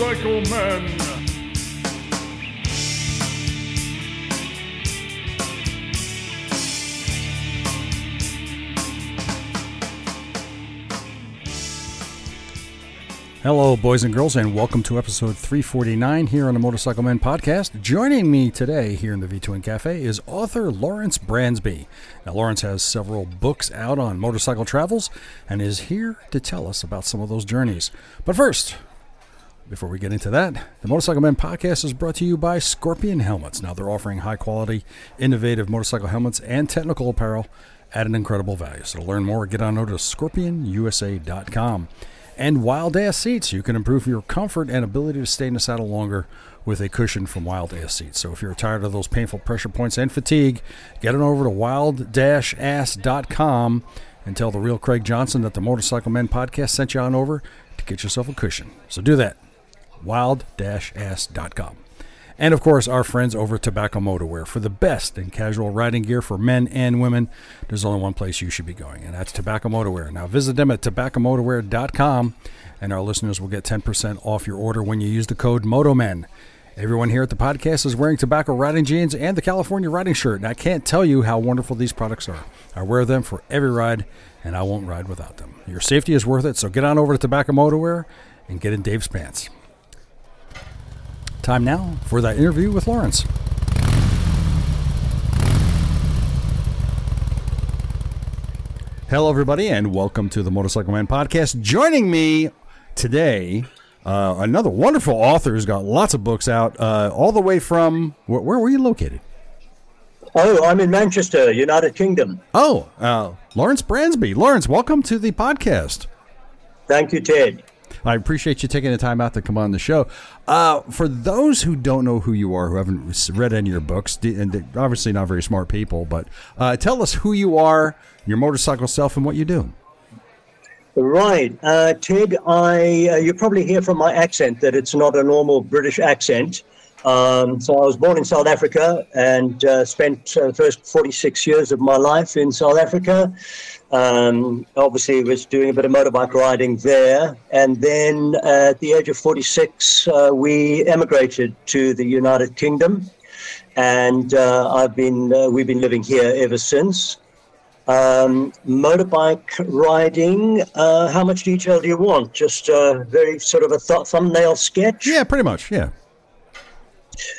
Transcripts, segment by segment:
Motorcycle Men. Hello, boys and girls, and welcome to episode 349 here on the Motorcycle Men podcast. Joining me today here in the V Twin Cafe is author Lawrence Bransby. Now, Lawrence has several books out on motorcycle travels and is here to tell us about some of those journeys. But first, before we get into that, the Motorcycle Men podcast is brought to you by Scorpion Helmets. Now, they're offering high quality, innovative motorcycle helmets and technical apparel at an incredible value. So, to learn more, get on over to scorpionusa.com and Wild Ass Seats. You can improve your comfort and ability to stay in the saddle longer with a cushion from Wild Ass Seats. So if you're tired of those painful pressure points and fatigue, get on over to wild-ass.com and tell the real Craig Johnson that the Motorcycle Men podcast sent you on over to get yourself a cushion. So do that. wild-ass.com. And of course, our friends over at Tobacco Motorwear. For the best in casual riding gear for men and women, there's only one place you should be going, and that's Tobacco Motorwear. Now visit them at tobaccomotorwear.com, and our listeners will get 10% off your order when you use the code MOTOMEN. Everyone here at the podcast is wearing tobacco riding jeans and the California riding shirt, and I can't tell you how wonderful these products are. I wear them for every ride, and I won't ride without them. Your safety is worth it, so get on over to Tobacco Motorwear and get in Dave's pants. Time now for that interview with Lawrence. Hello, everybody, and welcome to the Motorcycle Man podcast. Joining me today, uh, another wonderful author who's got lots of books out, uh, all the way from where, where, were you located? Oh, I'm in Manchester, United Kingdom. Oh, uh, Lawrence Bransby. Lawrence, welcome to the podcast. Thank you, Ted. I appreciate you taking the time out to come on the show. Uh, for those who don't know who you are, who haven't read any of your books, and obviously not very smart people, but uh, tell us who you are, your motorcycle self, and what you do. Right, uh, Ted. I uh, you probably hear from my accent that it's not a normal British accent. Um, so I was born in South Africa and uh, spent uh, the first 46 years of my life in South Africa. Um, obviously, was doing a bit of motorbike riding there, and then uh, at the age of 46, uh, we emigrated to the United Kingdom, and uh, I've been uh, we've been living here ever since. Um, motorbike riding. Uh, how much detail do you want? Just a very sort of a th- thumbnail sketch. Yeah, pretty much. Yeah.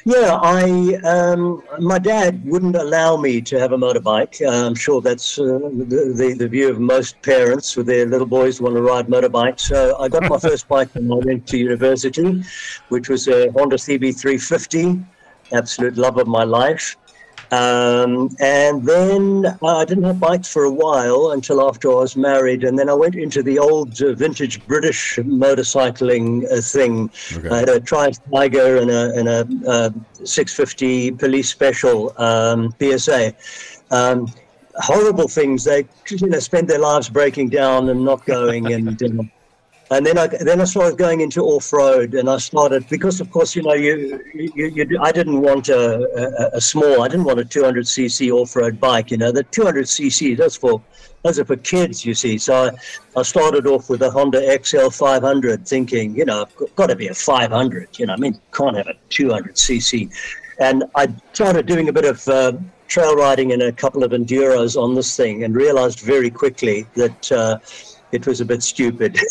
Yeah, I um, my dad wouldn't allow me to have a motorbike. Uh, I'm sure that's uh, the, the, the view of most parents with their little boys who want to ride motorbikes. So I got my first bike when I went to university, which was a Honda CB350. Absolute love of my life. Um, and then uh, I didn't have bikes for a while until after I was married. And then I went into the old uh, vintage British motorcycling uh, thing. Okay. I had a Triumph Tiger and a, and a uh, 650 police special um, BSA. Um, horrible things. They you know, spend their lives breaking down and not going. and and then I then I started going into off road, and I started because of course you know you you, you I didn't want a, a, a small I didn't want a 200 cc off road bike. You know the 200 cc that's for those are for kids, you see. So I, I started off with a Honda XL 500, thinking you know I've got to be a 500. You know I mean can't have a 200 cc, and I started doing a bit of. Uh, trail riding in a couple of enduros on this thing and realized very quickly that uh, it was a bit stupid.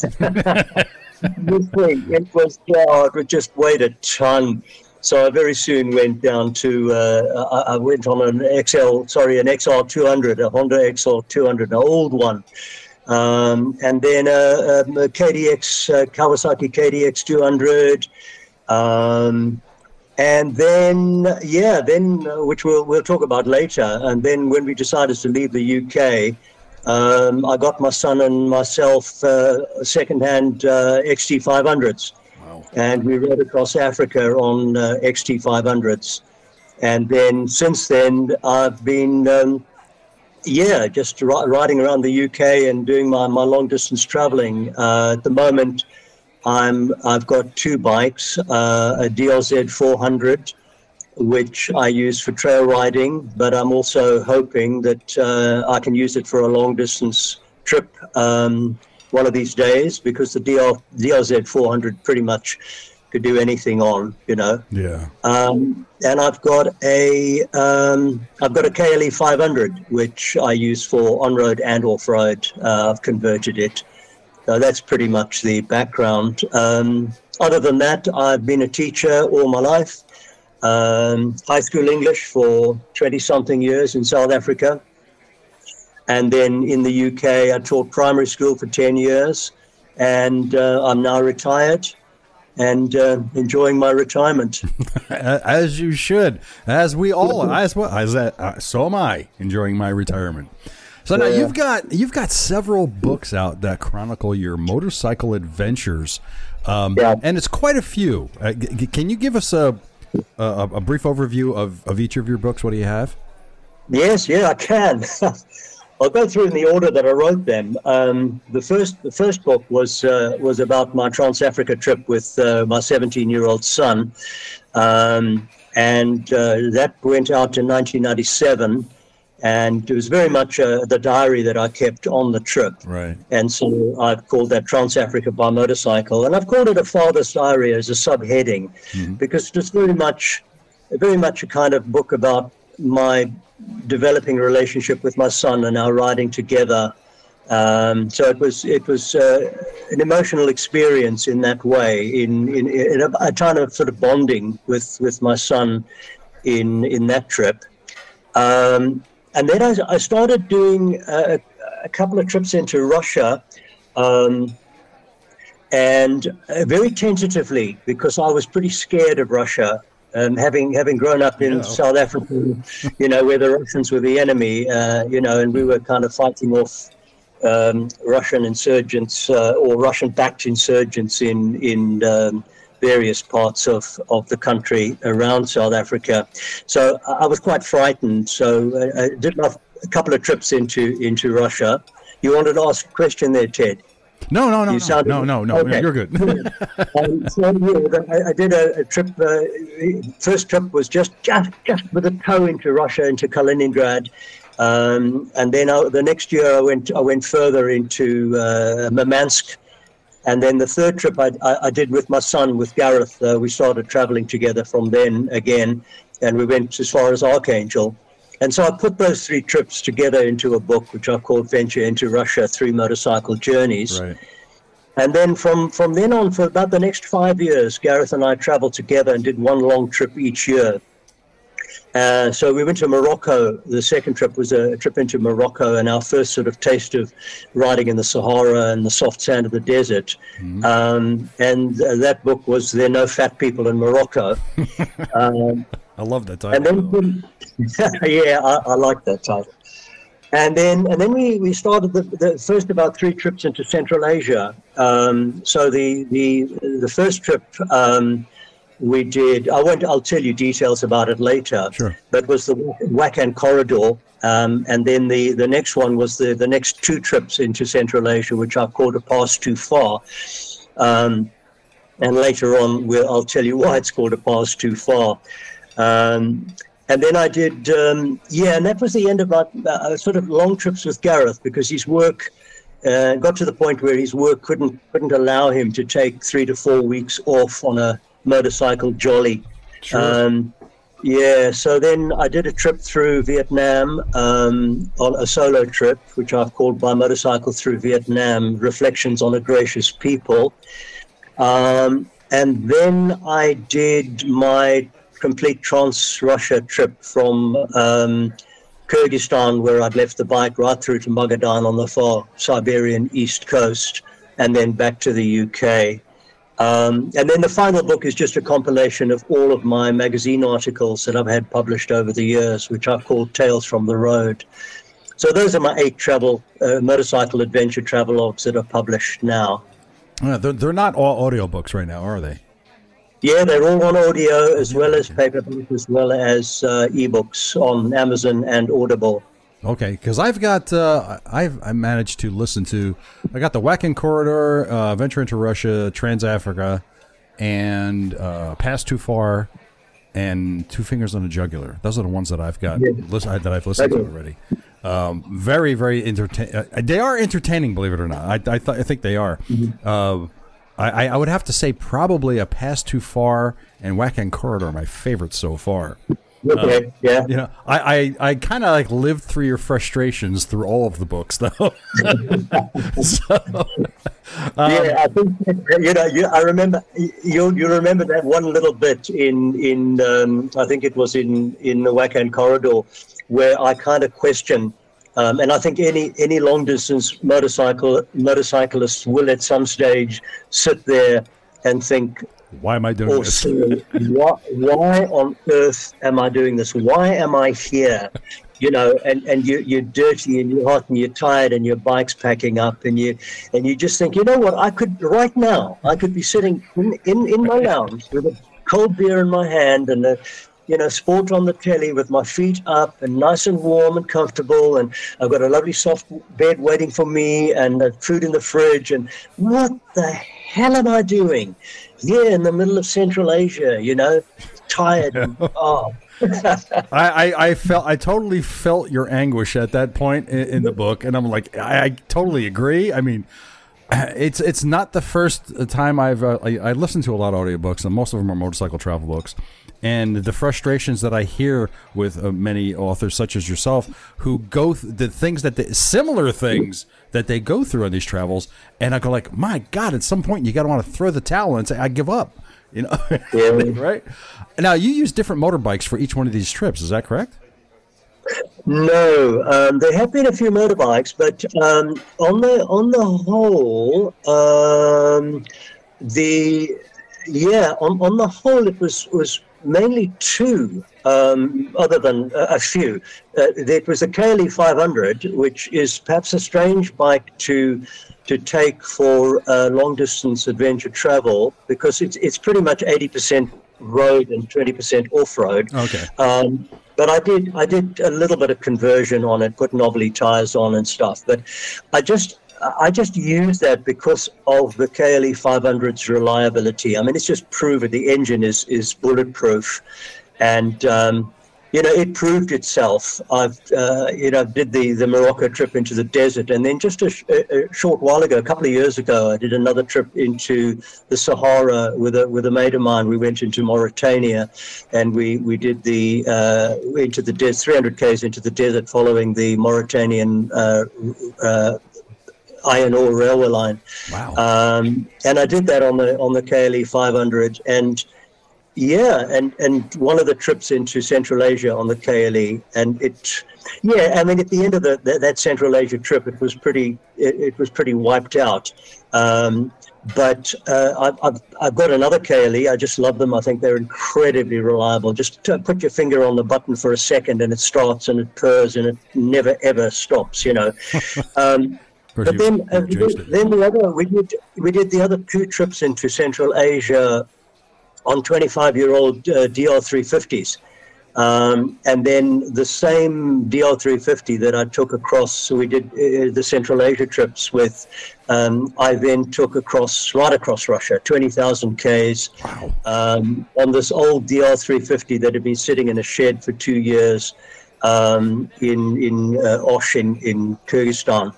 this thing, it was, oh, it just weighed a ton. So I very soon went down to, uh, I, went on an XL, sorry, an XR 200, a Honda XR 200, an old one. Um, and then a, a, a KDX, uh, Kawasaki KDX 200. Um, and then, yeah, then, uh, which we'll, we'll talk about later. And then when we decided to leave the UK, um, I got my son and myself uh, second-hand uh, XT 500s, wow. and we rode across Africa on uh, XT 500s. And then since then, I've been, um, yeah, just riding around the UK and doing my, my long distance traveling. Uh, at the moment, I'm I've got two bikes, uh, a DRZ 400 which I use for trail riding, but I'm also hoping that uh, I can use it for a long distance trip um, one of these days because the DL, DRZ 400 pretty much could do anything on, you know. Yeah. Um, and I've got a um, I've got a KLE 500 which I use for on road and off road. Uh, I've converted it. So that's pretty much the background. Um, other than that, I've been a teacher all my life. Um, high school English for 20 something years in South Africa. And then in the UK, I taught primary school for 10 years. And uh, I'm now retired and uh, enjoying my retirement. as you should, as we all, as well, as that, uh, so am I enjoying my retirement. So now you've got you've got several books out that chronicle your motorcycle adventures, um, Yeah. and it's quite a few. Uh, g- can you give us a, a a brief overview of, of each of your books? What do you have? Yes, yeah, I can. I'll go through in the order that I wrote them. Um, the first, the first book was uh, was about my Trans Africa trip with uh, my 17 year old son, um, and uh, that went out in 1997. And it was very much uh, the diary that I kept on the trip. Right. And so I've called that Trans Africa by Motorcycle. And I've called it a father's diary as a subheading because it's very much, very much a kind of book about my developing relationship with my son and our riding together. Um, so it was it was uh, an emotional experience in that way, in in, in a, a kind of sort of bonding with, with my son in in that trip. Um, and then I, I started doing a, a couple of trips into Russia, um, and uh, very tentatively because I was pretty scared of Russia. Um, having having grown up in Yeah. South Africa, you know, where the Russians were the enemy, uh, you know, and we were kind of fighting off um, Russian insurgents uh, or Russian-backed insurgents in in um, various parts of, of the country around South Africa. So I was quite frightened. So I, I did my, a couple of trips into into Russia. You wanted to ask a question there, Ted? No, no, no, sounded- no, no, no. Okay. You're good. um, so yeah, I, I did a, a trip. Uh, first trip was just just just with a toe into Russia, into Kaliningrad, um, and then I, the next year I went I went further into uh, Murmansk, and then the third trip I, I, I did with my son with Gareth. Uh, we started traveling together from then again, and we went as far as Archangel. And so I put those three trips together into a book, which I called Venture into Russia: Three Motorcycle Journeys. right. And then from, from then on, for about the next five years, Gareth and I traveled together and did one long trip each year. Uh, so we went to Morocco. The second trip was a trip into Morocco, and our first sort of taste of riding in the Sahara and the soft sand of the desert. Um, and uh, that book was "There Are No Fat People in Morocco." um, I love that and title. then, yeah, I, I like that title. And then, and then we, we started the, the first about three trips into Central Asia. Um, so the the the first trip um, we did, I won't, I'll tell you details about it later. Sure. But was the Wakhan corridor, um, and then the the next one was the the next two trips into Central Asia, which I've called a pass too far. Um, and later on, we'll, I'll tell you why it's called a pass too far. Um, and then I did, um, yeah, and that was the end of my uh, sort of long trips with Gareth because his work uh, got to the point where his work couldn't couldn't allow him to take three to four weeks off on a motorcycle jolly. Sure. Um, yeah, so then I did a trip through Vietnam um, on a solo trip, which I've called by motorcycle through Vietnam: Reflections on a Gracious People. Um, and then I did my complete trans Russia trip from um, Kyrgyzstan, where I'd left the bike, right through to Magadan on the far Siberian east coast, and then back to the UK. Um, and then the final book is just a compilation of all of my magazine articles that I've had published over the years, which I've called Tales from the Road. So those are my eight travel, uh, motorcycle adventure travelogues that are published now. Yeah, they're, they're not all audiobooks right now, are they? Yeah, they're all on audio as well as paperback, as well as uh, ebooks on Amazon and Audible. Okay, because I've got uh, I've I managed to listen to I got the Wakhan Corridor, uh, Venture into Russia, Trans Africa, and uh, Pass Too Far, and Two Fingers on the Jugular. Those are the ones that I've got Yeah. that I've listened to already. Um, very very entertaining. Uh, they are entertaining, believe it or not. I I, th- I think they are. Uh, I, I would have to say probably a Pass Too Far and Wakhan Corridor are my favorites so far. Okay, uh, yeah. You know, I I, I kind of like lived through your frustrations through all of the books, though. so, um, yeah, I think you know. You, I remember you. You remember that one little bit in in um, I think it was in in the Wakhan Corridor where I kind of question. Um, and I think any any long distance motorcycle motorcyclist will at some stage sit there and think, why am I doing also, this? why, why on earth am I doing this? Why am I here? You know, and, and you, you're dirty and you're hot and you're tired and your bike's packing up and you and you just think, you know what, I could right now, I could be sitting in, in, in my lounge with a cold beer in my hand and a you know, sport on the telly with my feet up and nice and warm and comfortable. And I've got a lovely soft bed waiting for me and food in the fridge. And what the hell am I doing here in the middle of Central Asia, you know, tired? And, oh. I, I, I, felt I totally felt your anguish at that point in, in the book, and I'm like, I, I, totally agree. I mean, it's it's not the first time I've uh, I, I listen to a lot of audiobooks, and most of them are motorcycle travel books and the frustrations that I hear with uh, many authors, such as yourself, who go th- the things that they, similar things that they go through on these travels, and I go like, my God, at some point you got to want to throw the towel and say, I give up, you know, yeah. right? Now you use different motorbikes for each one of these trips, is that correct? No, um, there have been a few motorbikes, but um, on the on the whole, um, the yeah, on, on the whole, it was was mainly two, um, other than a, a few. Uh, there was a KLE 500, which is perhaps a strange bike to to take for uh, long distance adventure travel because it's it's pretty much 80% road and 20% off road. Okay. Um, but I did I did a little bit of conversion on it, put knobbly tires on and stuff. But I just I just use that because of the KLE 500's reliability. I mean, it's just proven the engine is is bulletproof, and um, you know it proved itself. I've uh, you know did the the Morocco trip into the desert, and then just a, sh- a, short while ago, a couple of years ago, I did another trip into the Sahara with a with a mate of mine. We went into Mauritania, and we we did the uh, into the desert, 300 k's into the desert, following the Mauritanian. Uh, uh iron ore railway line. Wow. Um, and I did that on the on the KLE 500, and yeah, and and one of the trips into Central Asia on the KLE, and it, yeah, I mean at the end of the, that, that Central Asia trip, it was pretty it, it was pretty wiped out. Um, but uh, I've, I've got another KLE. I just love them. I think they're incredibly reliable. Just put your finger on the button for a second and it starts and it purrs and it never ever stops, you know. Um, but then, uh, then the other we did we did the other two trips into Central Asia on 25 year old uh, DR350s. Um, and then the same DR350 that I took across, so we did uh, the Central Asia trips with, um, I then took across, right across Russia, 20,000 Ks wow. um, on this old DR350 that had been sitting in a shed for two years um, in, in uh, Osh in, in Kyrgyzstan.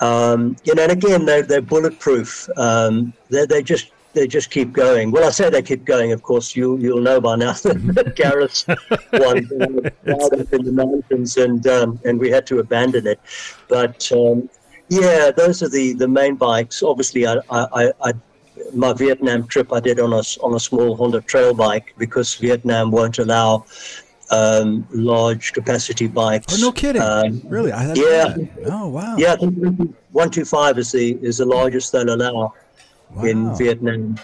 Um, you know, and again, they're, they're bulletproof. Um, they they just they just keep going. Well, I say they keep going. Of course, you you'll know by now that Gareth's one out up in the mountains, and um, and we had to abandon it. But um, yeah, those are the, the main bikes. Obviously, I, I, I my Vietnam trip I did on a on a small Honda trail bike because Vietnam won't allow um, large capacity bikes. Oh, no kidding! Um, really? I yeah. Oh, wow. Yeah, one two five is the is the largest they'll allow wow. in Vietnam.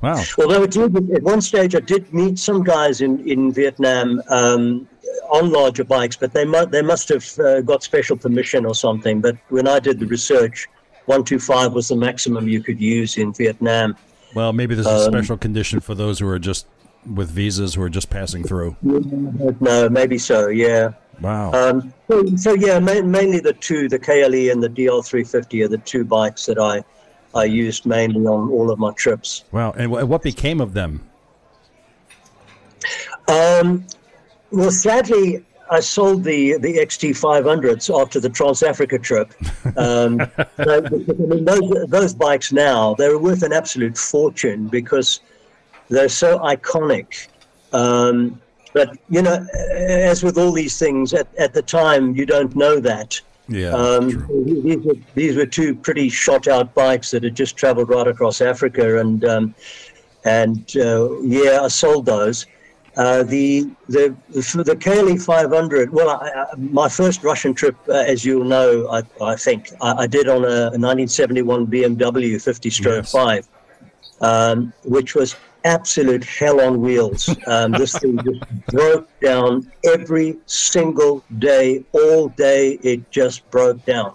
Wow. Although did, at one stage I did meet some guys in in Vietnam um, on larger bikes, but they must they must have uh, got special permission or something. But when I did the research, one two five was the maximum you could use in Vietnam. Well, maybe there's a um, special condition for those who are just with visas who are just passing through. No, maybe so. Yeah. Wow. Um, so, so, yeah, ma- mainly the two, the KLE and the DR350 are the two bikes that I I used mainly on all of my trips. Wow. And w- what became of them? Um, well, sadly, I sold the the XT 500s after the Trans Africa trip. Um, those, those bikes now they're worth an absolute fortune because they're so iconic. Um, but you know, as with all these things, at, at the time you don't know that. Yeah. Um, these, were, these were two pretty shot out bikes that had just travelled right across Africa, and um, and uh, yeah, I sold those. Uh, the the the KLE 500. Well, I, I, my first Russian trip, uh, as you'll know, I, I think I, I, did on a 1971 BMW 50 stroke yes. five, um, which was absolute hell on wheels. Um, this thing just broke down every single day, all day. It just broke down.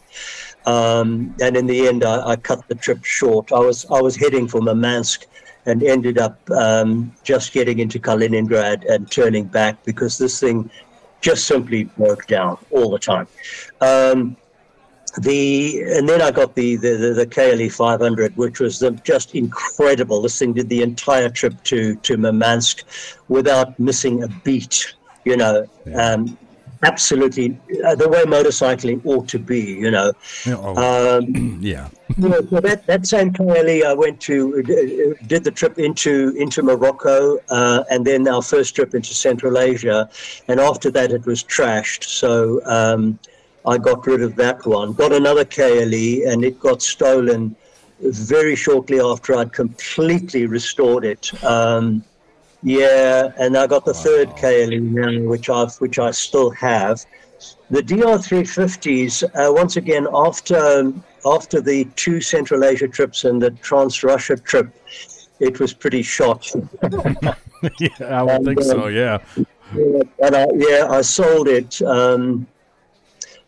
Um, and in the end, I, I, cut the trip short. I was I was heading for Murmansk and ended up um, just getting into Kaliningrad and turning back because this thing just simply broke down all the time. Um, the and then I got the the, the, the KLE 500, which was the, just incredible. This thing did the entire trip to to Murmansk without missing a beat. You know, um, absolutely uh, the way motorcycling ought to be. You know, oh, um, yeah. you know, so that that same KLE, I went to uh, did the trip into into Morocco, uh, and then our first trip into Central Asia, and after that it was trashed. So. Um, I got rid of that one. Got another KLE, and it got stolen very shortly after I'd completely restored it. Um, yeah, and I got the wow. third KLE now, which I which I still have. The DR350s, uh, once again, after after the two Central Asia trips and the Trans Russia trip, it was pretty shot. yeah, I would and, think so. Um, yeah. yeah. And I, yeah, I sold it. Um,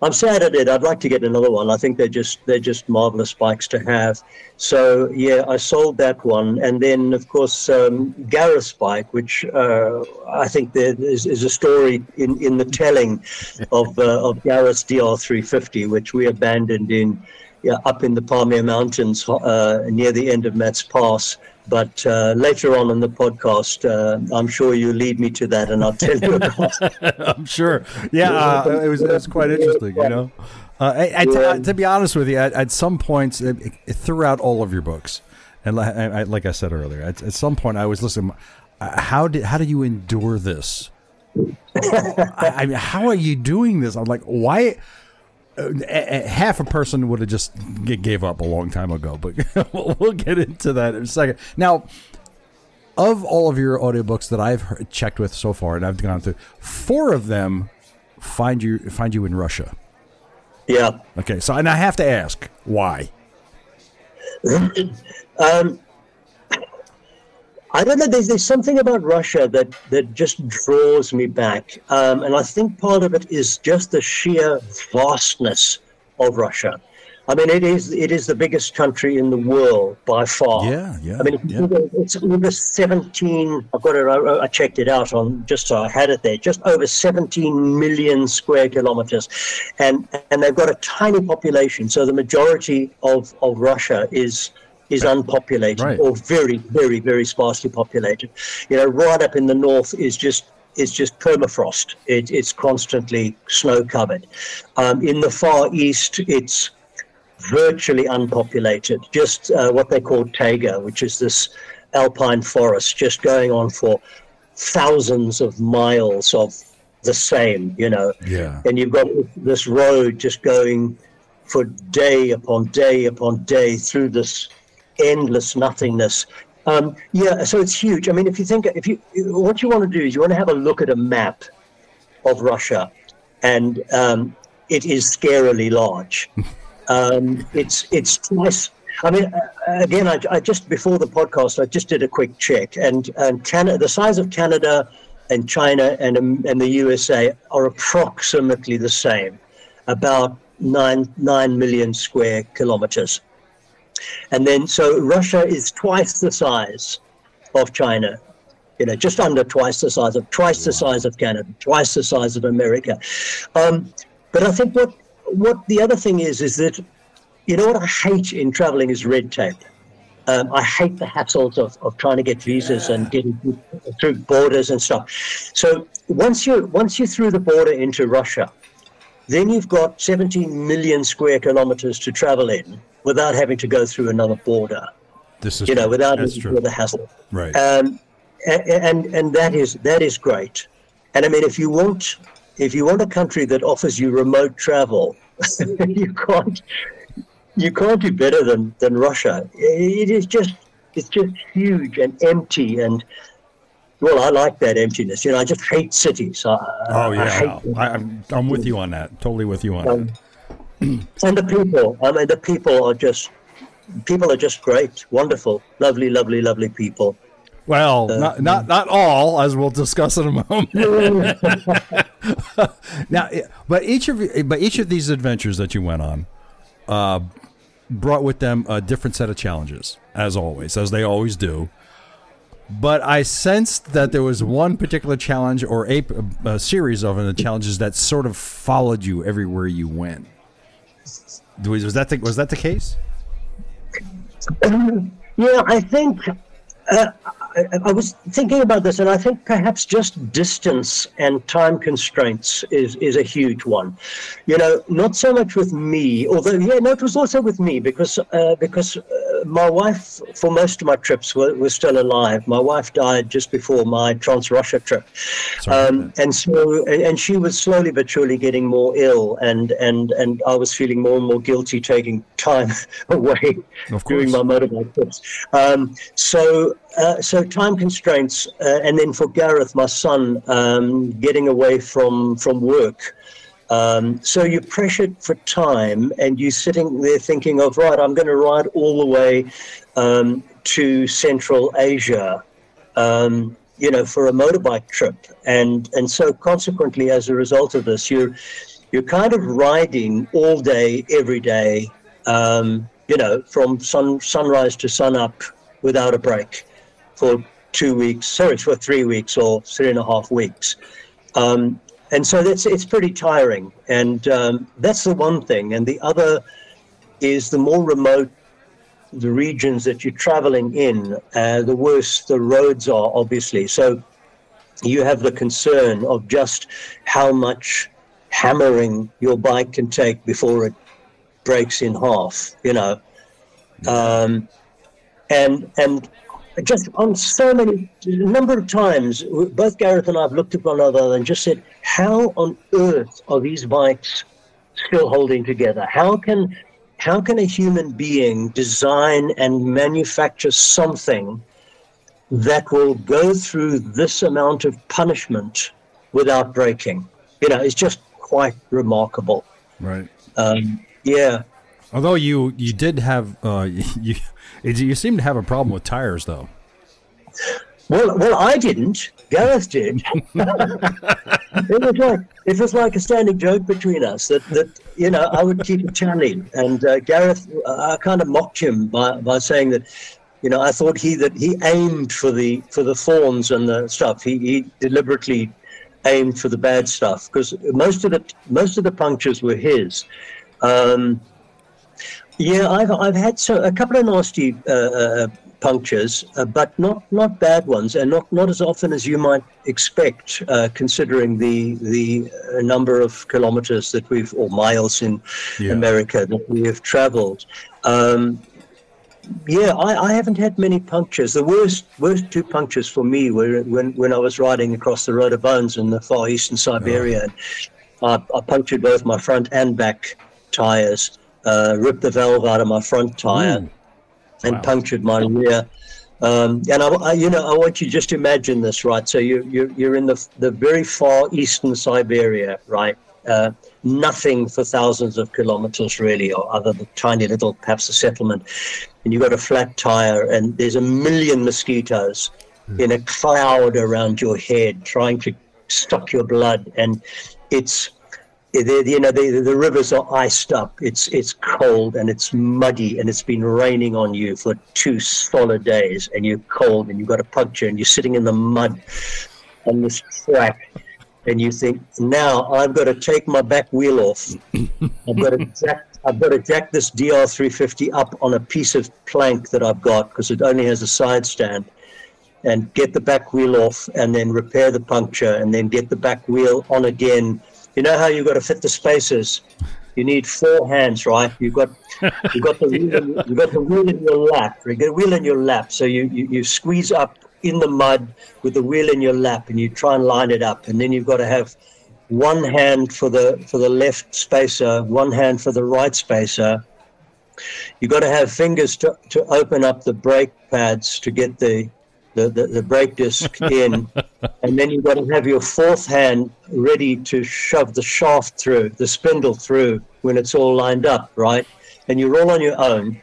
I'm sad I did. I'd like to get another one. I think they're just they're just marvelous bikes to have. So yeah, I sold that one, and then of course um, Gareth's bike, which uh, I think there is, is, a story in, in the telling of uh, of Gareth's DR350, which we abandoned in yeah, up in the Pamir Mountains uh, near the end of Matt's Pass. But uh, later on in the podcast, uh, I'm sure you lead me to that, and I'll tell you about. I'm sure. Yeah, uh, it was it was quite interesting. You know, uh, yeah. to be honest with you, at, at some points it, it, throughout all of your books, and like I, like I said earlier, at, at, some point I was listening. Uh, how did how do you endure this? I, I mean, how are you doing this? I'm like, why? Half a person would have just gave up a long time ago, but we'll get into that in a second. Now, of all of your audiobooks that I've heard, checked with so far, and I've gone through, four of them find you find you in Russia. Yeah. Okay. So, and I have to ask why. um, I don't know. There's, there's something about Russia that, that just draws me back. Um, and I think part of it is just the sheer vastness of Russia. I mean, it is it is the biggest country in the world by far. Yeah, yeah. I mean, yeah. it's over 17. I've got it. I, I, checked it out on just so I had it there. Just over 17 million square kilometers, and and they've got a tiny population. So the majority of of Russia is is unpopulated right. or very, very, very sparsely populated. You know, right up in the north is just is just permafrost. It, it's constantly snow covered. Um, in the far east, it's virtually unpopulated. Just uh, what they call taiga, which is this alpine forest, just going on for thousands of miles of the same. You know, yeah. And you've got this road just going for day upon day upon day through this endless nothingness. Um, yeah, so it's huge. I mean, if you think, if you, what you want to do is you want to have a look at a map of Russia, and um, it is scarily large. Um, it's it's twice. I mean, uh, again, I, I, just before the podcast, I just did a quick check, and and Canada, the size of Canada and China and um, and the USA are approximately the same, about nine nine million square kilometers. And then, so Russia is twice the size of China, you know, just under twice the size of, twice the size of Canada, twice the size of America. Um, but I think what, what the other thing is, is that, you know what I hate in traveling is red tape. Um, I hate the hassles of, of trying to get visas yeah. and getting through borders and stuff. So once you once you're through the border into Russia, then you've got 17 million square kilometers to travel in without having to go through another border. This is you know true. without the hassle. Right. Um, and, and and that is that is great. And I mean, if you want if you want a country that offers you remote travel, you can't you can't do better than, than Russia. It is just it's just huge and empty and well, I like that emptiness. You know, I just hate cities. I, oh yeah, I no. Am I'm with you on that. Totally with you on um, that. and the people. I mean, the people are just people are just great, wonderful, lovely, lovely, lovely people. Well, uh, not, not not all, as we'll discuss in a moment. now, but each of but each of these adventures that you went on uh, brought with them a different set of challenges, as always, as they always do. But I sensed that there was one particular challenge or a, a series of the challenges that sort of followed you everywhere you went. Was that the, was that the case? Yeah, I think uh, I, I, was thinking about this, and I think perhaps just distance and time constraints is, is a huge one. You know, not so much with me, although yeah, no, it was also with me because uh, because uh, my wife for most of my trips were, was still alive. My wife died just before my Trans Russia trip, um, and so and, and, she was slowly but surely getting more ill, and and and I was feeling more and more guilty taking time away doing my motorbike trips. Um, so uh, so time constraints, uh, and then for Gareth, my son, um, getting away from from work. Um, so you're pressured for time, and you're sitting there thinking of right, I'm going to ride all the way um, to Central Asia, um, you know, for a motorbike trip, and and so consequently, as a result of this, you're you're kind of riding all day, every day, um, you know, from sun sunrise to sun up without a break for two weeks, sorry, for three weeks or three and a half weeks. Um, and so that's it's pretty tiring. And um, that's the one thing. And the other is the more remote the regions that you're traveling in, uh, the worse the roads are, obviously. So you have the concern of just how much hammering your bike can take before it breaks in half, you know. Um, and and just on so many number of times, both Gareth and I have looked at one another and just said, "How on earth are these bikes still holding together? How can how can a human being design and manufacture something that will go through this amount of punishment without breaking? You know, it's just quite remarkable. Right. Um, yeah. Although you you did have uh, you you seem to have a problem with tires, though. Well, well, I didn't. Gareth did. it was like it was like a standing joke between us that, that you know I would keep a tally, and uh, Gareth, I kind of mocked him by, by saying that, you know, I thought he that he aimed for the for the thorns and the stuff. He, he deliberately aimed for the bad stuff because most of the most of the punctures were his. Um, yeah, I've I've had so a couple of nasty uh, uh, punctures, uh, but not not bad ones, and not not as often as you might expect, uh, considering the the uh, number of kilometers that we've or miles in yeah. America that we have travelled. Um, yeah, I, I, haven't had many punctures. The worst worst two punctures for me were when, when I was riding across the Road of Bones in the far eastern Siberia. Oh. I, I punctured both my front and back tires uh, ripped the valve out of my front tire mm. and wow. punctured my rear. Um, and I, I, you know, I want you just to imagine this, right? So you, you, you're in the, the very far eastern Siberia, right? Uh, nothing for thousands of kilometers, really, or other than tiny little, perhaps a settlement. And you've got a flat tire, and there's a million mosquitoes mm. in a cloud around your head trying to suck your blood. And it's the, you know the, the rivers are iced up it's it's cold and it's muddy and it's been raining on you for two solid days and you're cold and you've got a puncture and you're sitting in the mud on this track and you think now i've got to take my back wheel off i've got to jack, I've got to jack this DR350 up on a piece of plank that I've got because it only has a side stand and get the back wheel off and then repair the puncture and then get the back wheel on again. You know how you've got to fit the spacers? You need four hands, right? You've got you've got the wheel in, you've got the wheel in your lap. You get a wheel in your lap, so you, you, you squeeze up in the mud with the wheel in your lap and you try and line it up and then you've got to have one hand for the for the left spacer, one hand for the right spacer. You've got to have fingers to, to open up the brake pads to get the the, the, the brake disc in, and then you've got to have your fourth hand ready to shove the shaft through, the spindle through when it's all lined up, right? And you're all on your own,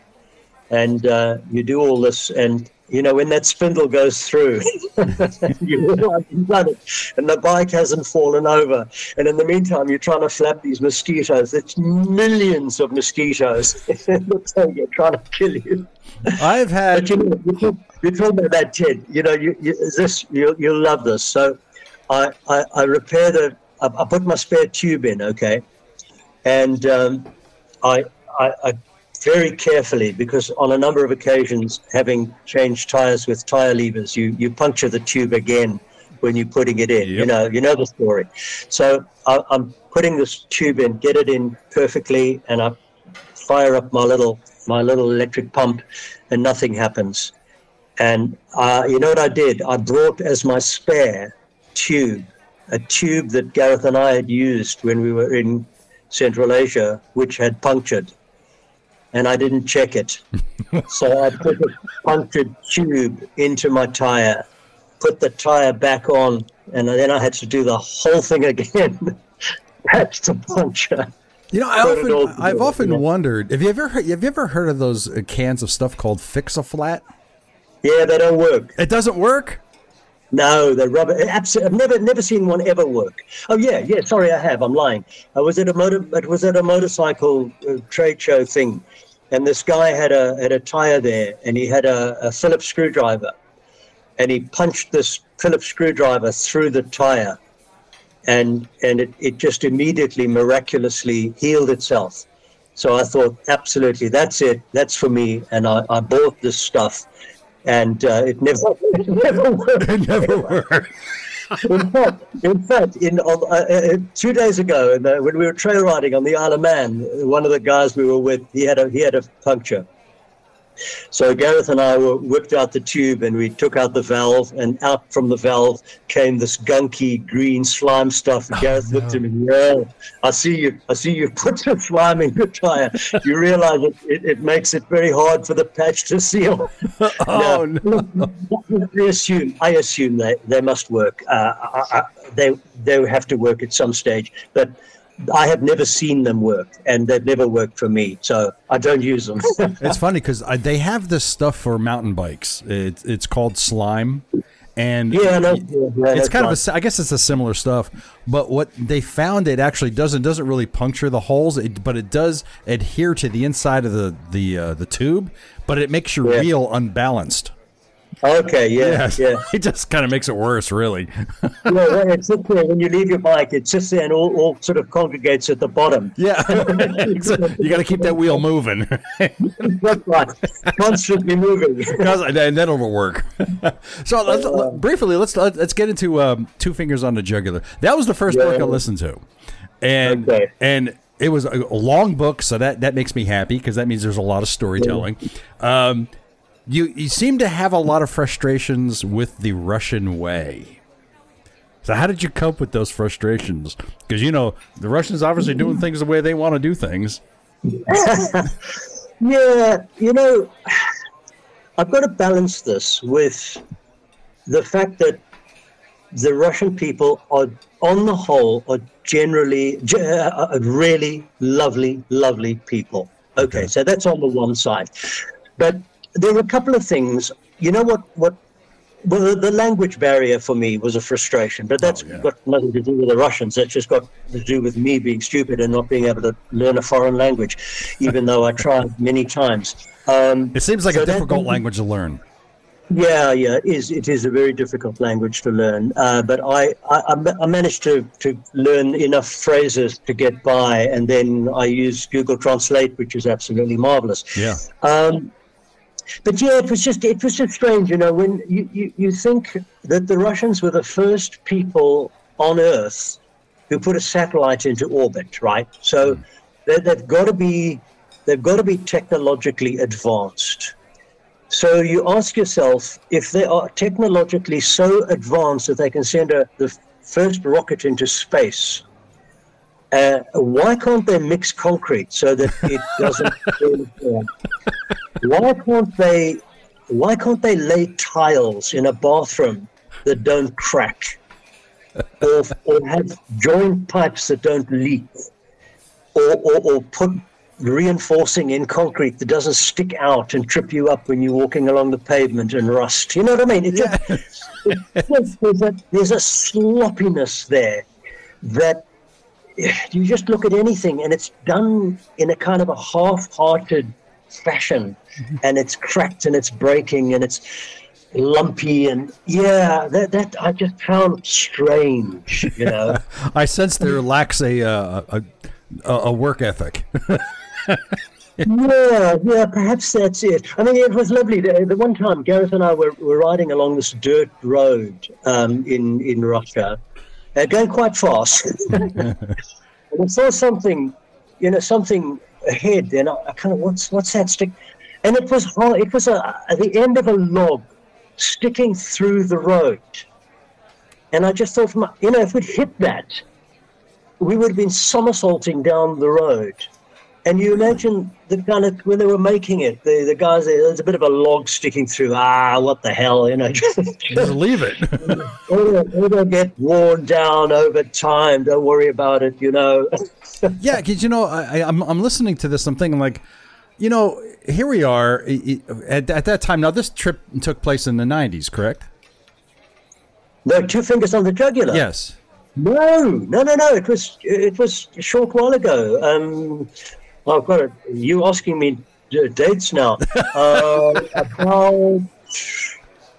and uh, you do all this, and you know, when that spindle goes through, you realize you've done it, and the bike hasn't fallen over. And in the meantime, you're trying to flap these mosquitoes. It's millions of mosquitoes. They're trying to kill you. I've had. But you know, you talk, you talk about that, Ted. You know, you, you this you you'll love this. So, I I, I repair the. I, I put my spare tube in, okay, and um, I, I I very carefully because on a number of occasions, having changed tires with tire levers, you you puncture the tube again when you're putting it in. You know, you know the story. So I, I'm putting this tube in, get it in perfectly, and I fire up my little my little electric pump, and nothing happens. And uh, you know what I did? I brought as my spare tube a tube that Gareth and I had used when we were in Central Asia, which had punctured, and I didn't check it. so I put a punctured tube into my tire, put the tire back on, and then I had to do the whole thing again. Patch the puncture. You know, I often, I've often wondered. Have you ever, heard, have you ever heard of those uh, cans of stuff called Fix a Flat? Yeah, they don't work. It doesn't work. No, the rubber. Absolutely, I've never never seen one ever work. Oh yeah, yeah. Sorry, I have. I'm lying. I was at a motor. It was at a motorcycle uh, trade show thing, and this guy had a had a tire there, and he had a, a Phillips screwdriver, and he punched this Phillips screwdriver through the tire, and and it, it just immediately miraculously healed itself. So I thought, absolutely, that's it. That's for me, and I, I bought this stuff, and uh, it never it never worked. It never worked. in fact, in fact, in uh, uh, two days ago, in the, when we were trail riding on the Isle of Man, one of the guys we were with, he had a he had a puncture. So Gareth and I were whipped out the tube, and we took out the valve, and out from the valve came this gunky green slime stuff. And Gareth looked at me, yeah, I see you. I see you put the slime in your tire. You realize it, it, it makes it very hard for the patch to seal. Oh No. no! I assume I assume they, they must work. Uh, I, I, they they have to work at some stage, but I have never seen them work, and they've never worked for me, so I don't use them. It's funny because they have this stuff for mountain bikes. It's it's called slime, and yeah, no, yeah, yeah, it's kind of a I guess it's a similar stuff. But what they found it actually doesn't doesn't really puncture the holes, it, but it does adhere to the inside of the the uh, the tube. But it makes your Yeah. wheel unbalanced. Okay. Yeah, Yes. yeah. it just kind of makes it worse, really. yeah well, it sits there when you leave your bike. It sits there and all, all sort of congregates at the bottom. Yeah, you got to keep that wheel moving, That's right, constantly moving. And then it'll work. so let's, let- briefly, let's let's get into um, two fingers on the jugular. That was the first book I listened to, and Okay. and it was a, a long book, so that that makes me happy because that means there's a lot of storytelling. Um, you you seem to have a lot of frustrations with the Russian way. So how did you cope with those frustrations? Because you know the Russians obviously doing things the way they want to do things. Yeah, you know, I've got to balance this with the fact that the Russian people are, on the whole, are generally ge- uh, uh, really lovely, lovely people. Okay, so that's on the one side, but there were a couple of things. You know what? What? Well, the, the language barrier for me was a frustration, but that's Oh, yeah. got nothing to do with the Russians. That's just got to do with me being stupid and not being able to learn a foreign language, even though I tried many times. Um, It seems like So a that- difficult language to learn. Yeah, yeah, it is. It is a very difficult language to learn, uh, but I, I, I managed to, to learn enough phrases to get by, and then I use Google Translate, which is absolutely marvelous. Yeah. Um, but yeah, it was just it was just strange, you know, when you, you, you think that the Russians were the first people on Earth who put a satellite into orbit, right? So mm. they, they've got to be they've got to be technologically advanced. So you ask yourself if they are technologically so advanced that they can send a, the first rocket into space, uh, why can't they mix concrete so that it doesn't? why can't they? Why can't they lay tiles in a bathroom that don't crack, or, or have joint pipes that don't leak, or, or, or put reinforcing in concrete that doesn't stick out and trip you up when you're walking along the pavement and rust. You know what I mean? Yeah. Just, there's, a, there's a sloppiness there that you just look at anything and it's done in a kind of a half-hearted fashion mm-hmm. and it's cracked and it's breaking and it's lumpy and yeah that, that i just found strange you know i sense there lacks a, uh, a, a, work ethic yeah, yeah, perhaps that's it. I mean, it was lovely. The, the one time Gareth and I were, were riding along this dirt road um, in in Russia, uh, going quite fast, and I saw something, you know, something ahead, and I, I kind of what's what's that stick? And it was it was a, at the end of a log sticking through the road, and I just thought, you know, if we'd hit that, we would have been somersaulting down the road. And you imagine the kind of when they were making it, the, the guys there's a bit of a log sticking through. Ah, what the hell, you know? Just, leave it. it'll, it'll get worn down over time. Don't worry about it, you know. yeah, because you know, I, I'm I'm listening to this. I'm thinking like, you know, here we are at, at that time. Now, this trip took place in the '90s, correct? No, two fingers on the jugular. Yes. No, no, no, no. It was it was a short while ago. Um, I've got it. You asking me dates now? uh, about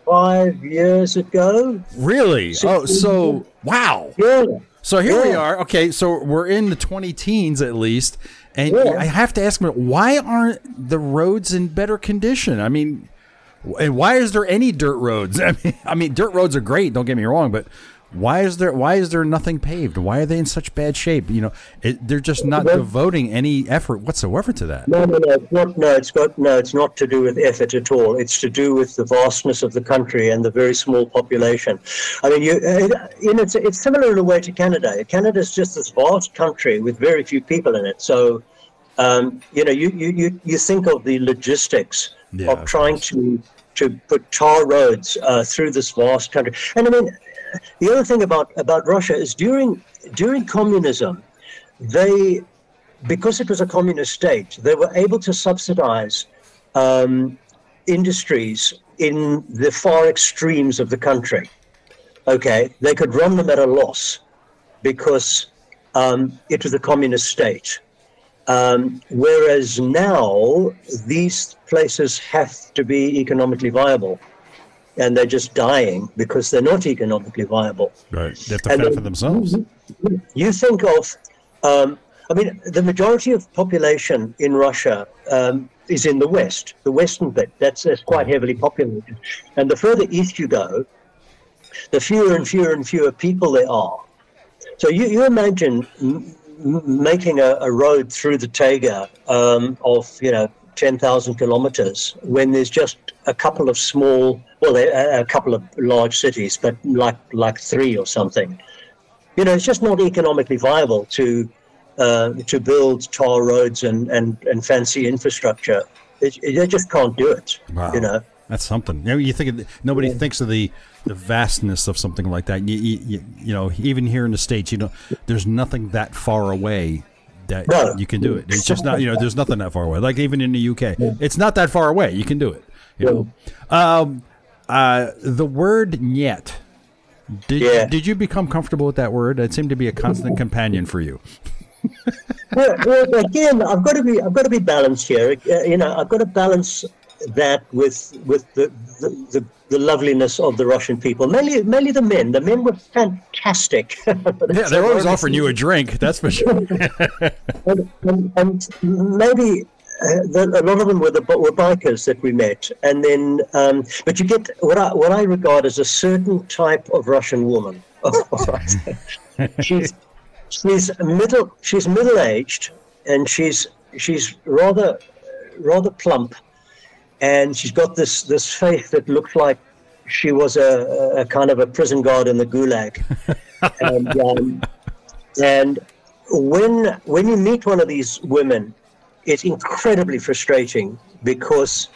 five years ago. Really? Oh, so years. wow. Yeah. So here yeah. we are. Okay, so we're in the 20 teens at least. And yeah. I have to ask, why aren't the roads in better condition? I mean, and why is there any dirt roads? I mean, I mean, dirt roads are great. Don't get me wrong, but why is there why is there nothing paved? Why are they in such bad shape? You know, it, they're just not well, devoting any effort whatsoever to that. No, no, no, it's not. No, it's got no. It's not to do with effort at all. It's to do with the vastness of the country and the very small population. I mean, you, you know, it's, it's similar in a way to Canada. Canada is just this vast country with very few people in it. So, um, you know, you, you you you think of the logistics yeah, of trying to to put tar roads uh, through this vast country, and I mean the other thing about, about Russia is during during communism, they because it was a communist state, they were able to subsidize um, industries in the far extremes of the country. Okay, they could run them at a loss because um, it was a communist state. Um, whereas now these places have to be economically viable and they're just dying because they're not economically viable. Right. They have to fend for themselves. You think of, um, I mean, the majority of population in Russia um, is in the west, the western bit. That's, that's quite heavily populated. And the further east you go, the fewer and fewer and fewer people there are. So you, you imagine m- making a, a, road through the Taiga um, of, you know, 10,000 kilometers when there's just a couple of small, well, a couple of large cities, but like like three or something. You know, it's just not economically viable to uh, to build tar roads and, and, and fancy infrastructure. It, it, they just can't do it. Wow. You know, that's something. You, know, you think of, nobody yeah. thinks of the the vastness of something like that. You, you, you know, even here in the states, you know, there's nothing that far away that no. you can do it. It's just not, you know, there's nothing that far away. Like even in the UK, yeah. it's not that far away. You can do it. You know, um, uh, the word "nyet." Did yeah. did you become comfortable with that word? It seemed to be a constant companion for you. well, well, again, I've got to be I've got to be balanced here. Uh, you know, I've got to balance that with with the, the, the, the, loveliness of the Russian people, mainly mainly the men. The men were fantastic. yeah, they're always offering you a drink. That's for sure. and, and, and, maybe. Uh, the, a lot of them were the were bikers that we met, and then, um, but you get what I what I regard as a certain type of Russian woman. she's she's middle she's middle aged, and she's she's rather rather plump, and she's got this this face that looks like she was a, a kind of a prison guard in the gulag. and, um, and when when you meet one of these women, it's incredibly frustrating because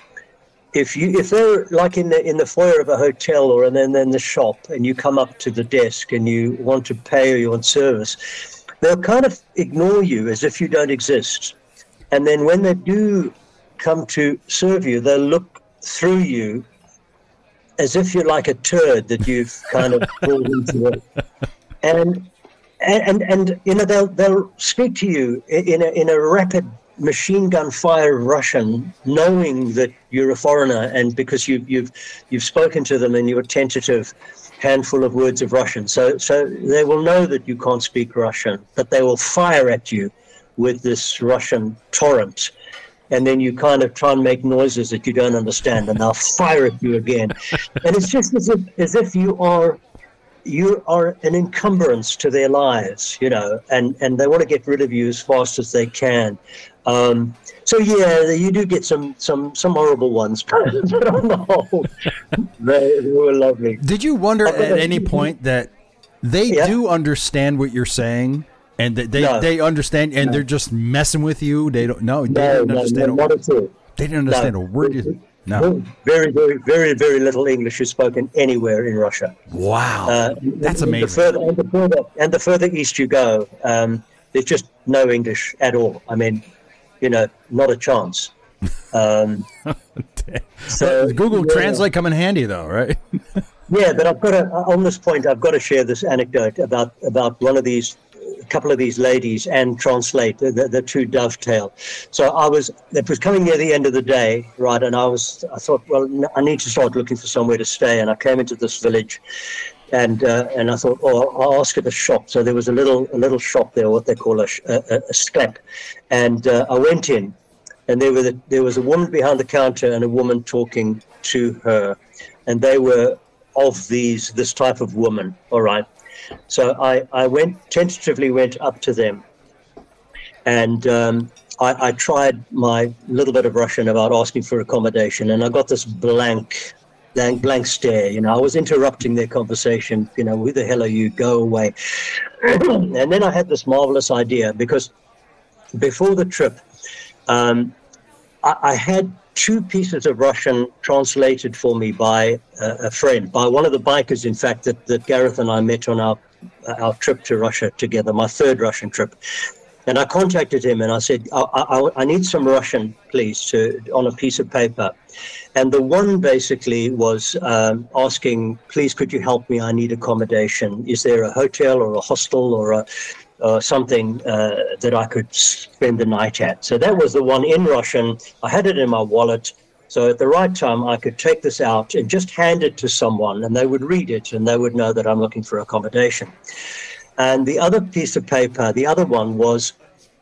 if you if they're like in the in the foyer of a hotel or and then in the shop and you come up to the desk and you want to pay or you want service, they'll kind of ignore you as if you don't exist. And then when they do come to serve you, they'll look through you as if you're like a turd that you've kind of pulled into it. And, and, and, you know, they'll, they'll speak to you in a, in a rapid machine gun fire Russian, knowing that you're a foreigner, and because you, you've you've spoken to them and you're tentative handful of words of Russian, so so they will know that you can't speak Russian, but they will fire at you with this Russian torrent, and then you kind of try and make noises that you don't understand, and they'll fire at you again. and it's just as if, as if you are you are an encumbrance to their lives, you know, and, and they want to get rid of you as fast as they can. Um, so yeah, you do get some some some horrible ones, but on the whole, they, they were lovely. Did you wonder at any point that they yeah. do understand what you're saying? And they they, no. they understand and no. they're just messing with you. They don't know. They no, don't understand. No, not They didn't understand a word. no. Very, very, very, very little English is spoken anywhere in Russia. Wow, uh, that's amazing. The further, and, the further, and the further east you go, um, there's just no English at all. I mean, you know, not a chance. Um, so Google yeah. Translate come in handy though, right? yeah, but I've got to, on this point, I've got to share this anecdote about about one of these a couple of these ladies and translate the, the, the, two dovetail. So I was it was coming near the end of the day, right? And I was I thought, well, I need to start looking for somewhere to stay. And I came into this village, and uh, and I thought, oh, I'll ask at the shop. So there was a little a little shop there, what they call a a, a sklep, and uh, I went in, and there were the, there was a woman behind the counter and a woman talking to her, and they were of these this type of woman. All right, so I, I went tentatively went up to them, and um, I, I, tried my little bit of Russian about asking for accommodation, and I got this blank, blank, blank stare. You know, I was interrupting their conversation. You know, who the hell are you? Go away. and then I had this marvelous idea because before the trip, um, I, I had two pieces of Russian translated for me by uh, a friend, by one of the bikers, in fact, that, that Gareth and I met on our our trip to Russia together, my third Russian trip. And I contacted him and I said, I, I, I need some Russian, please, to on a piece of paper. And the one basically was um, asking, please, could you help me? I need accommodation. Is there a hotel or a hostel or a uh, something uh, that I could spend the night at. So that was the one in Russian. I had it in my wallet. So at the right time, I could take this out and just hand it to someone, and they would read it and they would know that I'm looking for accommodation. And the other piece of paper, the other one was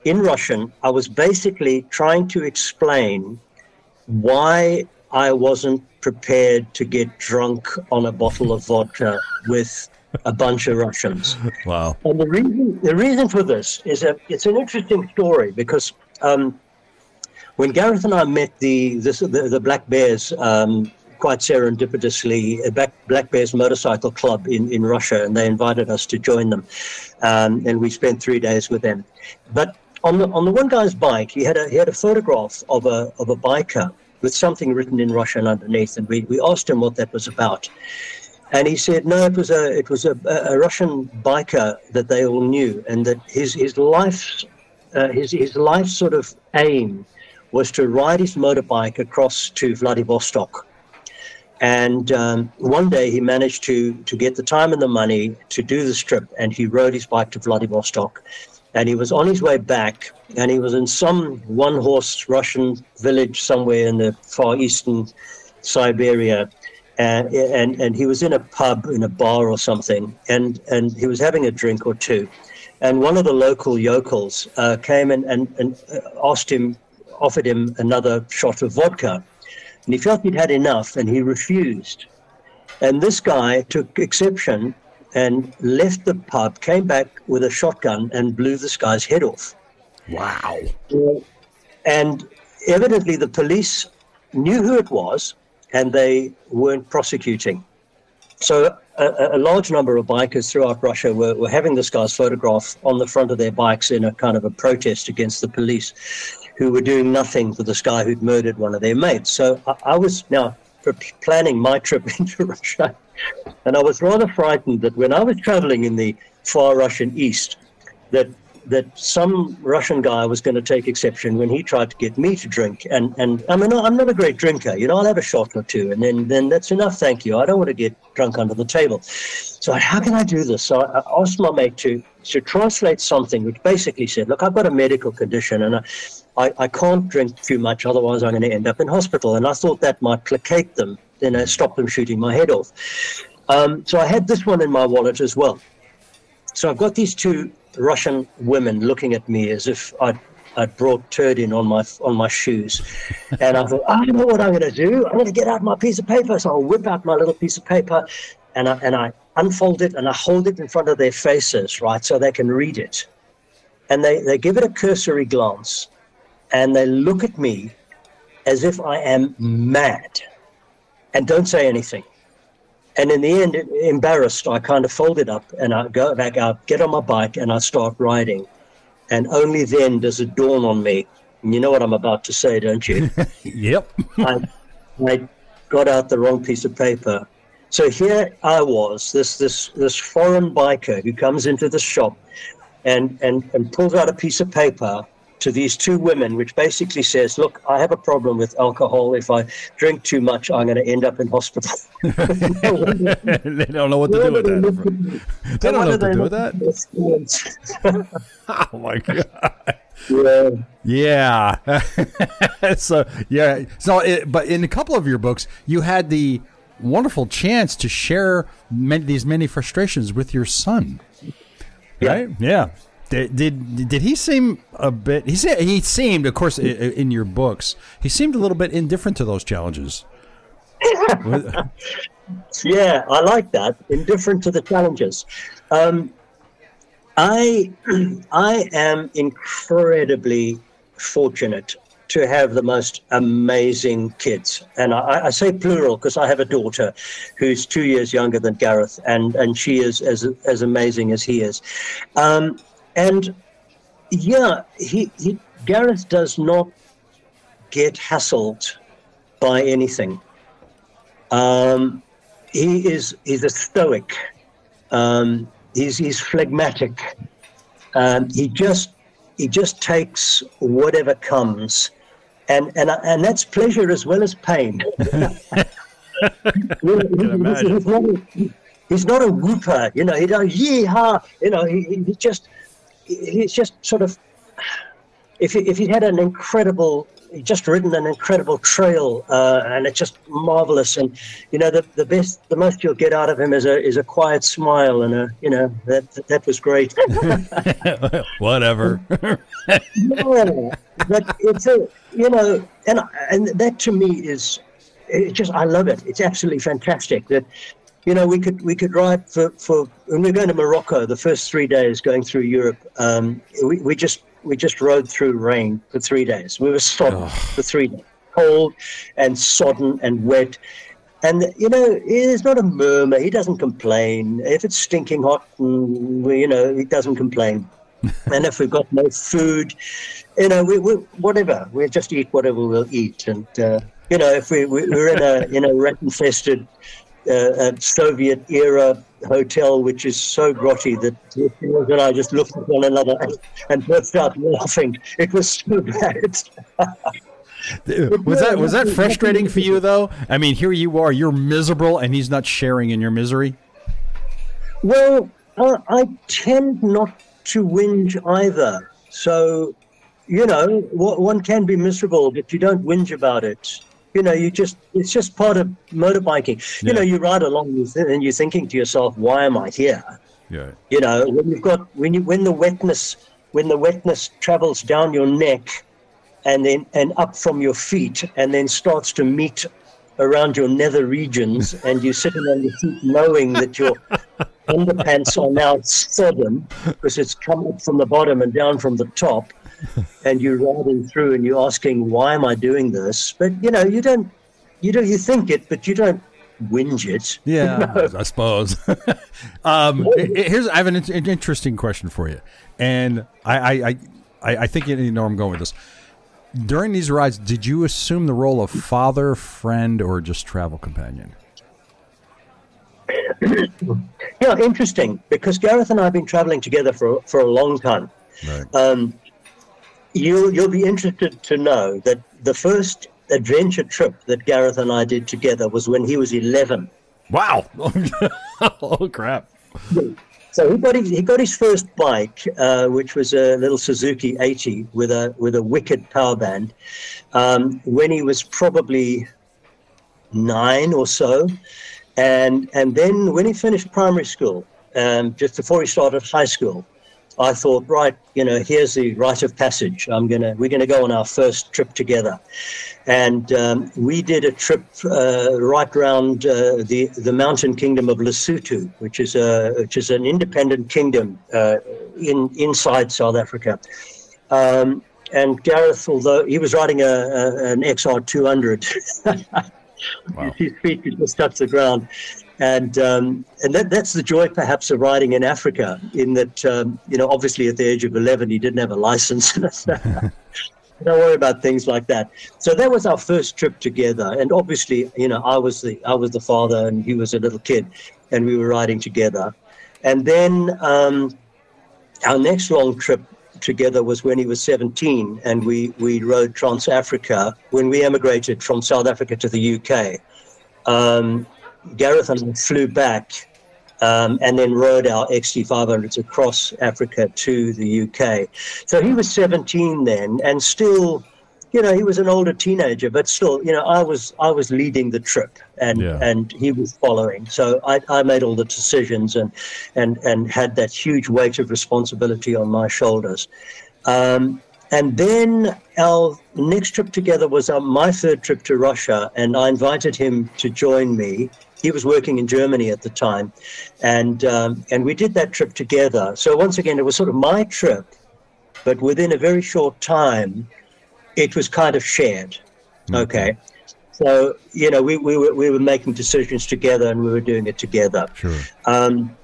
in Russian. I was basically trying to explain why I wasn't prepared to get drunk on a bottle of vodka with a bunch of Russians. Wow. And the reason, the reason for this is that it's an interesting story because um, when Gareth and I met the, this, the, the Black Bears, um, quite serendipitously, a Black, Black Bears motorcycle club in, in Russia, and they invited us to join them. Um, and we spent three days with them. But on the, on the one guy's bike, he had a, he had a photograph of a, of a biker with something written in Russian underneath. And we, we asked him what that was about. And he said, no, it was a it was a, a Russian biker that they all knew, and that his his life uh, his his life sort of aim was to ride his motorbike across to Vladivostok. And um, one day he managed to to get the time and the money to do this trip, and he rode his bike to Vladivostok. and he was on his way back, and he was in some one-horse Russian village somewhere in the far eastern Siberia, and and and he was in a pub in a bar or something, and and he was having a drink or two, and one of the local yokels uh, came and and, and asked him, offered him another shot of vodka, and he felt he'd had enough, and he refused, and this guy took exception and left the pub, came back with a shotgun and blew this guy's head off. Wow. And evidently the police knew who it was and they weren't prosecuting. So a, a, large number of bikers throughout Russia were, were having this guy's photograph on the front of their bikes in a kind of a protest against the police who were doing nothing for this guy who'd murdered one of their mates. So I, I was now planning my trip into Russia and I was rather frightened that when I was traveling in the far Russian east, that that some Russian guy was going to take exception when he tried to get me to drink. And and I mean, I'm not a great drinker. You know, I'll have a shot or two, and then then that's enough. Thank you. I don't want to get drunk under the table. So how can I do this? So I asked my mate to to translate something which basically said, look, I've got a medical condition, and I, I, I can't drink too much, otherwise I'm going to end up in hospital. And I thought that might placate them you know, stop them shooting my head off. Um, so I had this one in my wallet as well. So I've got these two Russian women looking at me as if I'd, I'd brought turd in on my on my shoes, and I thought, ah, I don't know what I'm going to do. I'm going to get out my piece of paper. So I'll whip out my little piece of paper, and I, and I unfold it and I hold it in front of their faces, right, so they can read it. And they, they give it a cursory glance, and they look at me as if I am mad and don't say anything. And in the end, embarrassed, I kind of fold it up and I go back out, get on my bike, and I start riding. And only then does it dawn on me. And you know what I'm about to say, don't you? yep. I, I got out the wrong piece of paper. So here I was, this this this foreign biker who comes into the shop and, and, and pulls out a piece of paper to these two women, which basically says, Look, I have a problem with alcohol. If I drink too much, I'm going to end up in hospital. they don't know what to do with that. They don't know what to do with that. oh my god. Yeah. Yeah. so yeah. So, it, but in a couple of your books, you had the wonderful chance to share many, these many frustrations with your son. Right? Yeah. yeah. Did, did did he seem a bit? He said he seemed, of course, in your books, he seemed a little bit indifferent to those challenges. yeah, I like that. Indifferent to the challenges. Um, I I am incredibly fortunate to have the most amazing kids. And I, I say plural because I have a daughter who's two years younger than Gareth, and, and she is as, as amazing as he is. Um, and yeah, he, he Gareth does not get hassled by anything. Um, he is he's a stoic. Um, he's he's phlegmatic. Um, he just he just takes whatever comes, and and and that's pleasure as well as pain. he's, not a, he's not a whooper, you know. He does yeehaw, you know. He, he just he's just sort of if he, if he had an incredible he just ridden an incredible trail uh, and it's just marvelous. And you know the, the best the most you'll get out of him is a is a quiet smile and a you know that that was great. Whatever. Yeah, but it's a you know and and that to me is it just I love it. It's absolutely fantastic that you know, we could we could ride for, for when we are going to Morocco. The first three days going through Europe, um, we, we just we just rode through rain for three days. We were sodden oh. for three days, cold and sodden and wet. And you know, he's not a murmur. He doesn't complain. If it's stinking hot, and you know, he doesn't complain. and if we've got no food, you know, we, we whatever. We'll just eat whatever we'll eat. And uh, you know, if we, we are in a in a rat-infested uh, Soviet era hotel, which is so grotty that and I just looked at one another and burst out laughing. It was so bad. was that was that frustrating for you though? I mean, here you are, you're miserable, and he's not sharing in your misery. Well, uh, I tend not to whinge either. So, you know, one can be miserable, but you don't whinge about it. You know, you just, it's just part of motorbiking. Yeah. You know, you ride along and you're thinking to yourself, why am I here? Yeah. You know, when you've got, when you, when the wetness, when the wetness travels down your neck and then, and up from your feet and then starts to meet around your nether regions and you're sitting on your feet knowing that your underpants are now sodden because it's come up from the bottom and down from the top and you're riding through and you're asking why am i doing this but you know you don't you don't you think it but you don't whinge it yeah know? i suppose um, here's i have an, an, interesting question for you and i i i, I think you know where i'm going with this during these rides, did you assume the role of father, friend, or just travel companion? yeah, interesting. Because Gareth and I have been traveling together for for a long time. Right. Um, you'll you'll be interested to know that the first adventure trip that Gareth and I did together was when he was eleven. Wow! oh crap! So he got his, he got his first bike, uh, which was a little Suzuki 80 with a with a wicked power band, um, when he was probably nine or so, and and then when he finished primary school, um, just before he started high school, I thought, right, you know, here's the rite of passage. I'm gonna we're gonna go on our first trip together, and um, we did a trip uh, right around uh, the the mountain kingdom of Lesotho, which is a which is an independent kingdom uh, in inside South Africa. Um, and Gareth, although he was riding a, a an XR 200, wow. his feet could just touched the ground, and um, and that, that's the joy perhaps of riding in Africa. In that um, you know, obviously at the age of eleven, he didn't have a license. don't worry about things like that. So that was our first trip together, and obviously, you know, I was the I was the father, and he was a little kid, and we were riding together. And then um, our next long trip together was when he was 17, and we we rode Trans Africa when we emigrated from South Africa to the UK. Um, Gareth and I flew back um, and then rode our XT500s across Africa to the UK. So he was 17 then, and still, you know, he was an older teenager, but still, you know, I was I was leading the trip, and yeah. and he was following. So I, I made all the decisions and and and had that huge weight of responsibility on my shoulders. Um, and then our next trip together was uh, my third trip to Russia, and I invited him to join me he was working in Germany at the time, and um, and we did that trip together. So once again, it was sort of my trip, but within a very short time, it was kind of shared. Mm-hmm. Okay. So you know, we, we were we were making decisions together, and we were doing it together. Sure. Um,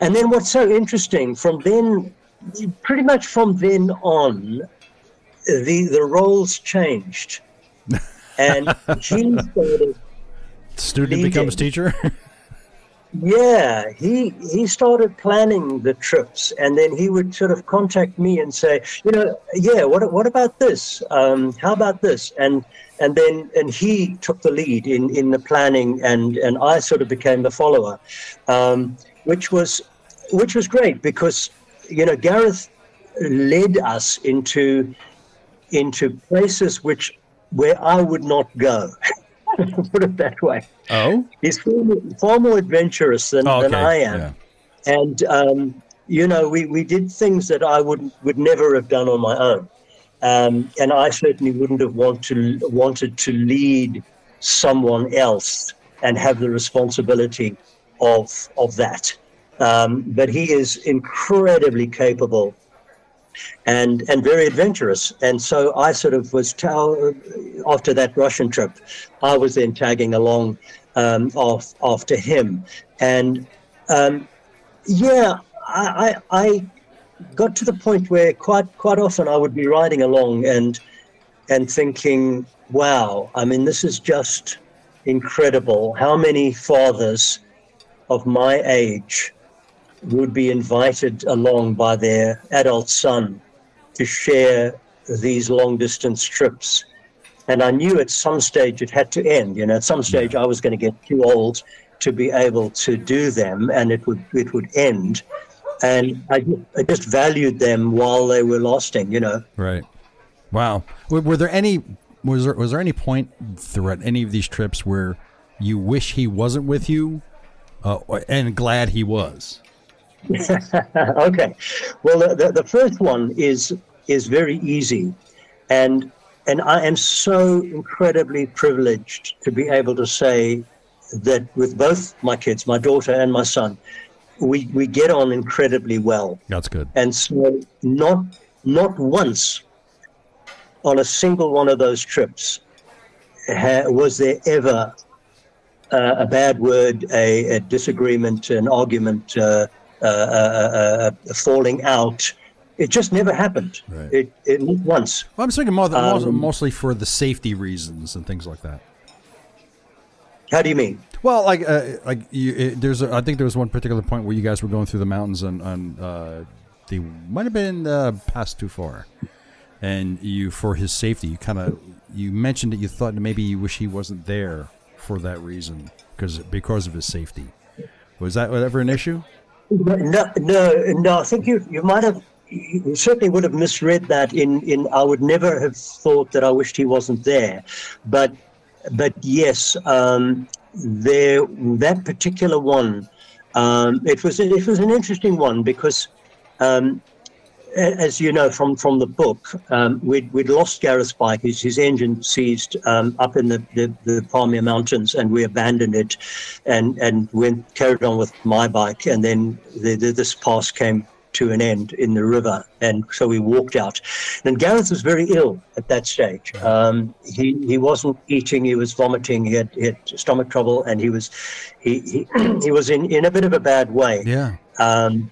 and then what's so interesting from then, pretty much from then on, the the roles changed, and he started Student becomes teacher. yeah, he he started planning the trips, and then he would sort of contact me and say, you know, yeah, what what about this? Um, how about this? And and then and he took the lead in in the planning, and and I sort of became the follower, um, which was which was great because you know Gareth led us into into places which where I would not go. put it that way. Oh, he's far more, adventurous than, okay. than I am, yeah. and um, you know, we, we did things that I would would never have done on my own, um, and I certainly wouldn't have want to wanted to lead someone else and have the responsibility of of that. Um, but he is incredibly capable and and very adventurous. And so I sort of was ta- after that Russian trip, I was then tagging along um, off after him, and um, yeah, I, I, I got to the point where quite quite often I would be riding along and and thinking, wow, I mean, this is just incredible. How many fathers of my age would be invited along by their adult son to share these long distance trips. And I knew at some stage it had to end. You know, at some stage I was going to get too old to be able to do them, and it would it would end. and I, I just valued them while they were lasting. You know. Right. Wow. Were, were there any was there was there any point throughout any of these trips where you wish he wasn't with you, uh, and glad he was? okay. Well, the, the, the first one is is very easy, and and I am so incredibly privileged to be able to say that with both my kids, my daughter and my son, we, we get on incredibly well. That's good. And so not not once on a single one of those trips ha, was there ever uh, a bad word, a, a, disagreement, an argument, uh, uh, uh falling out. It just never happened. Right. It, it once. Well, I'm thinking more, um, mostly for the safety reasons and things like that. How do you mean? Well, like, uh, like you, it, there's, a, I think there was one particular point where you guys were going through the mountains and, and uh, they might have been uh, passed too far, and you, for his safety, you kind of, you mentioned that you thought maybe you wish he wasn't there for that reason because because of his safety. Was that ever an issue? No, no, no. I think you you might have you certainly would have misread that in, in I would never have thought that I wished he wasn't there. But but yes, um, there that particular one, um, it was it was an interesting one because, um, as you know from from the book, um, we'd we'd lost Gareth's bike. His, his engine seized um, up in the, the, the Pamir Mountains, and we abandoned it, and and went carried on with my bike, and then the, the, this pass came to an end in the river. And so we walked out. And Gareth was very ill at that stage. Um, he, he wasn't eating, he was vomiting, he had, he had stomach trouble, and he was he, he, he was in, in a bit of a bad way. Yeah. Um,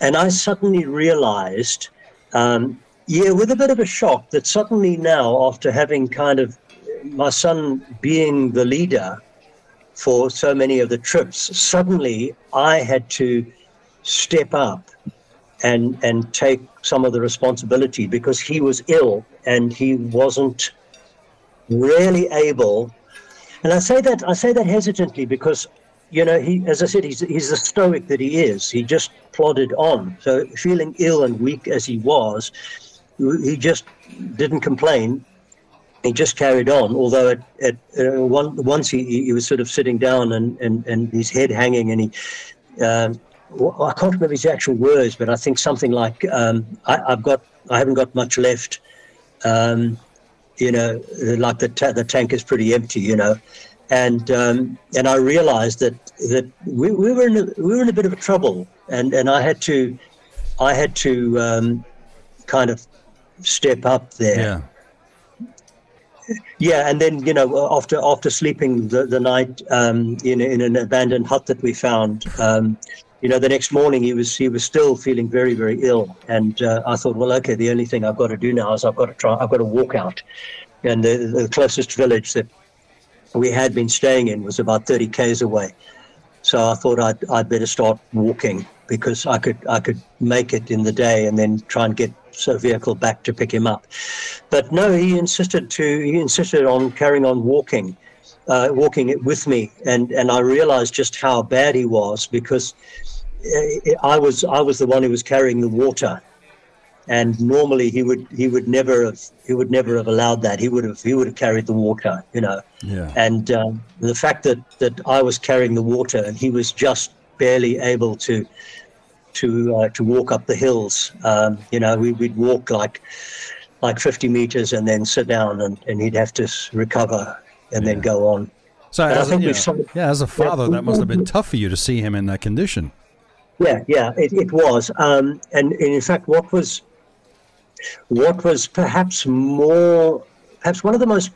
and I suddenly realized, um, yeah, with a bit of a shock, that suddenly now, after having kind of my son being the leader for so many of the trips, suddenly I had to step up and and take some of the responsibility because he was ill and he wasn't really able. And I say that I say that hesitantly because you know he, as I said, he's he's the stoic that he is. He just plodded on. So feeling ill and weak as he was, he just didn't complain. He just carried on. Although at, at uh, one, once he, he was sort of sitting down and, and, and his head hanging, and he um, I can't remember his actual words, but I think something like, um, I, have got, I haven't got much left. Um, you know, like the ta- the tank is pretty empty. You know, and um, and I realized that that we, we were in a, we were in a bit of a trouble, and and I had to, I had to um, kind of step up there. Yeah. Yeah, and then you know, after after sleeping the, the night um, in in an abandoned hut that we found, um, you know, the next morning he was he was still feeling very very ill, and uh, I thought, well, okay, the only thing I've got to do now is I've got to try, I've got to walk out, and the, the closest village that we had been staying in was about 30 k's away, so I thought I'd I'd better start walking because I could I could make it in the day and then try and get a vehicle back to pick him up, but no, he insisted to he insisted on carrying on walking. Uh, walking it with me, and and I realized just how bad he was because I was I was the one who was carrying the water, and normally he would he would never have he would never have allowed that. He would have he would have carried the water, you know. Yeah. And um, the fact that that I was carrying the water and he was just barely able to to uh, to walk up the hills. Um, you know, we, would walk like like 50 meters and then sit down, and, and he'd have to recover and yeah. then go on. So, as, a, yeah, yeah, as a father, that must have been tough for you to see him in that condition. Yeah, yeah, it, it was. Um, and, and in fact, what was what was perhaps more, perhaps one of the most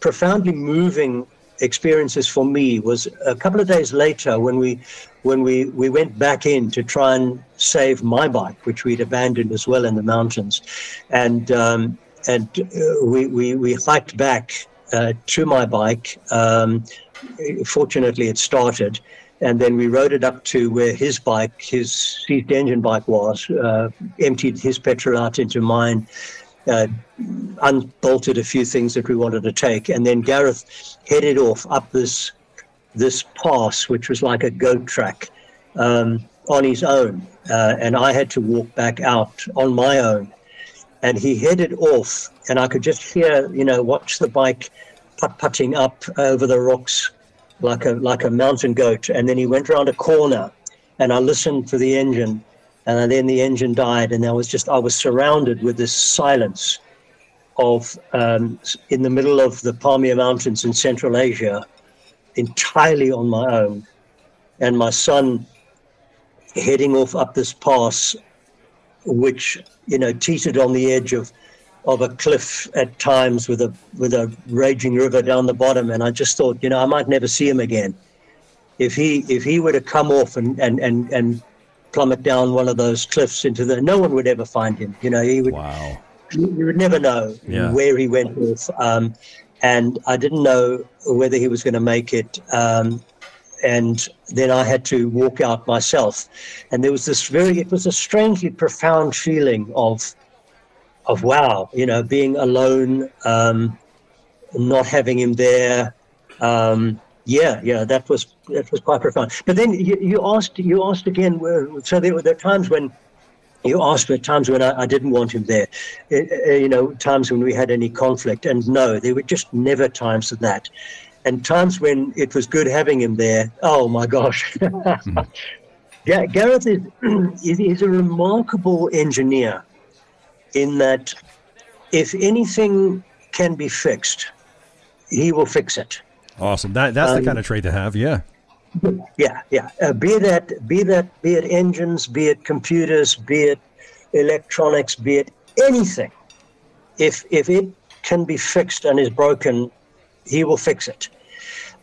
profoundly moving experiences for me was a couple of days later when we when we, we went back in to try and save my bike, which we'd abandoned as well in the mountains, and um, and uh, we, we we hiked back uh, to my bike. Um, fortunately, it started, and then we rode it up to where his bike, his seized engine bike was, uh, emptied his petrol out into mine, uh, unbolted a few things that we wanted to take, and then Gareth headed off up this this pass, which was like a goat track. Um, on his own, uh, and I had to walk back out on my own. And he headed off, and I could just hear, you know, watch the bike putt putting up over the rocks like a like a mountain goat. And then he went around a corner, and I listened for the engine, and then the engine died, and I was just I was surrounded with this silence of um, in the middle of the Pamir Mountains in Central Asia, entirely on my own, and my son heading off up this pass, which you know teetered on the edge of of a cliff at times with a with a raging river down the bottom, and I just thought, you know, I might never see him again. If he if he were to come off and and and, and plummet down one of those cliffs into the, no one would ever find him. You know, he would. Wow. You, you would never know Yeah. where he went off, um, and I didn't know whether he was going to make it. Um, and then I had to walk out myself, and there was this very. It was a strangely profound feeling of of wow, you know, being alone, um, not having him there. Um, yeah, yeah, that was that was quite profound. But then you, you asked you asked again. where- So there were there times when you asked for times when I, I didn't want him there. Uh, uh, you know, times when we had any conflict, and no, there were just never times of that. And times when it was good having him there. Oh my gosh. Ga- Gareth is, is, is a remarkable engineer in that if anything can be fixed, he will fix it. Awesome. That that's the Um, kind of trait to have. Yeah. Yeah, yeah. Uh, be that, be that, be it engines, be it computers, be it electronics, be it anything. If if it can be fixed and is broken, he will fix it.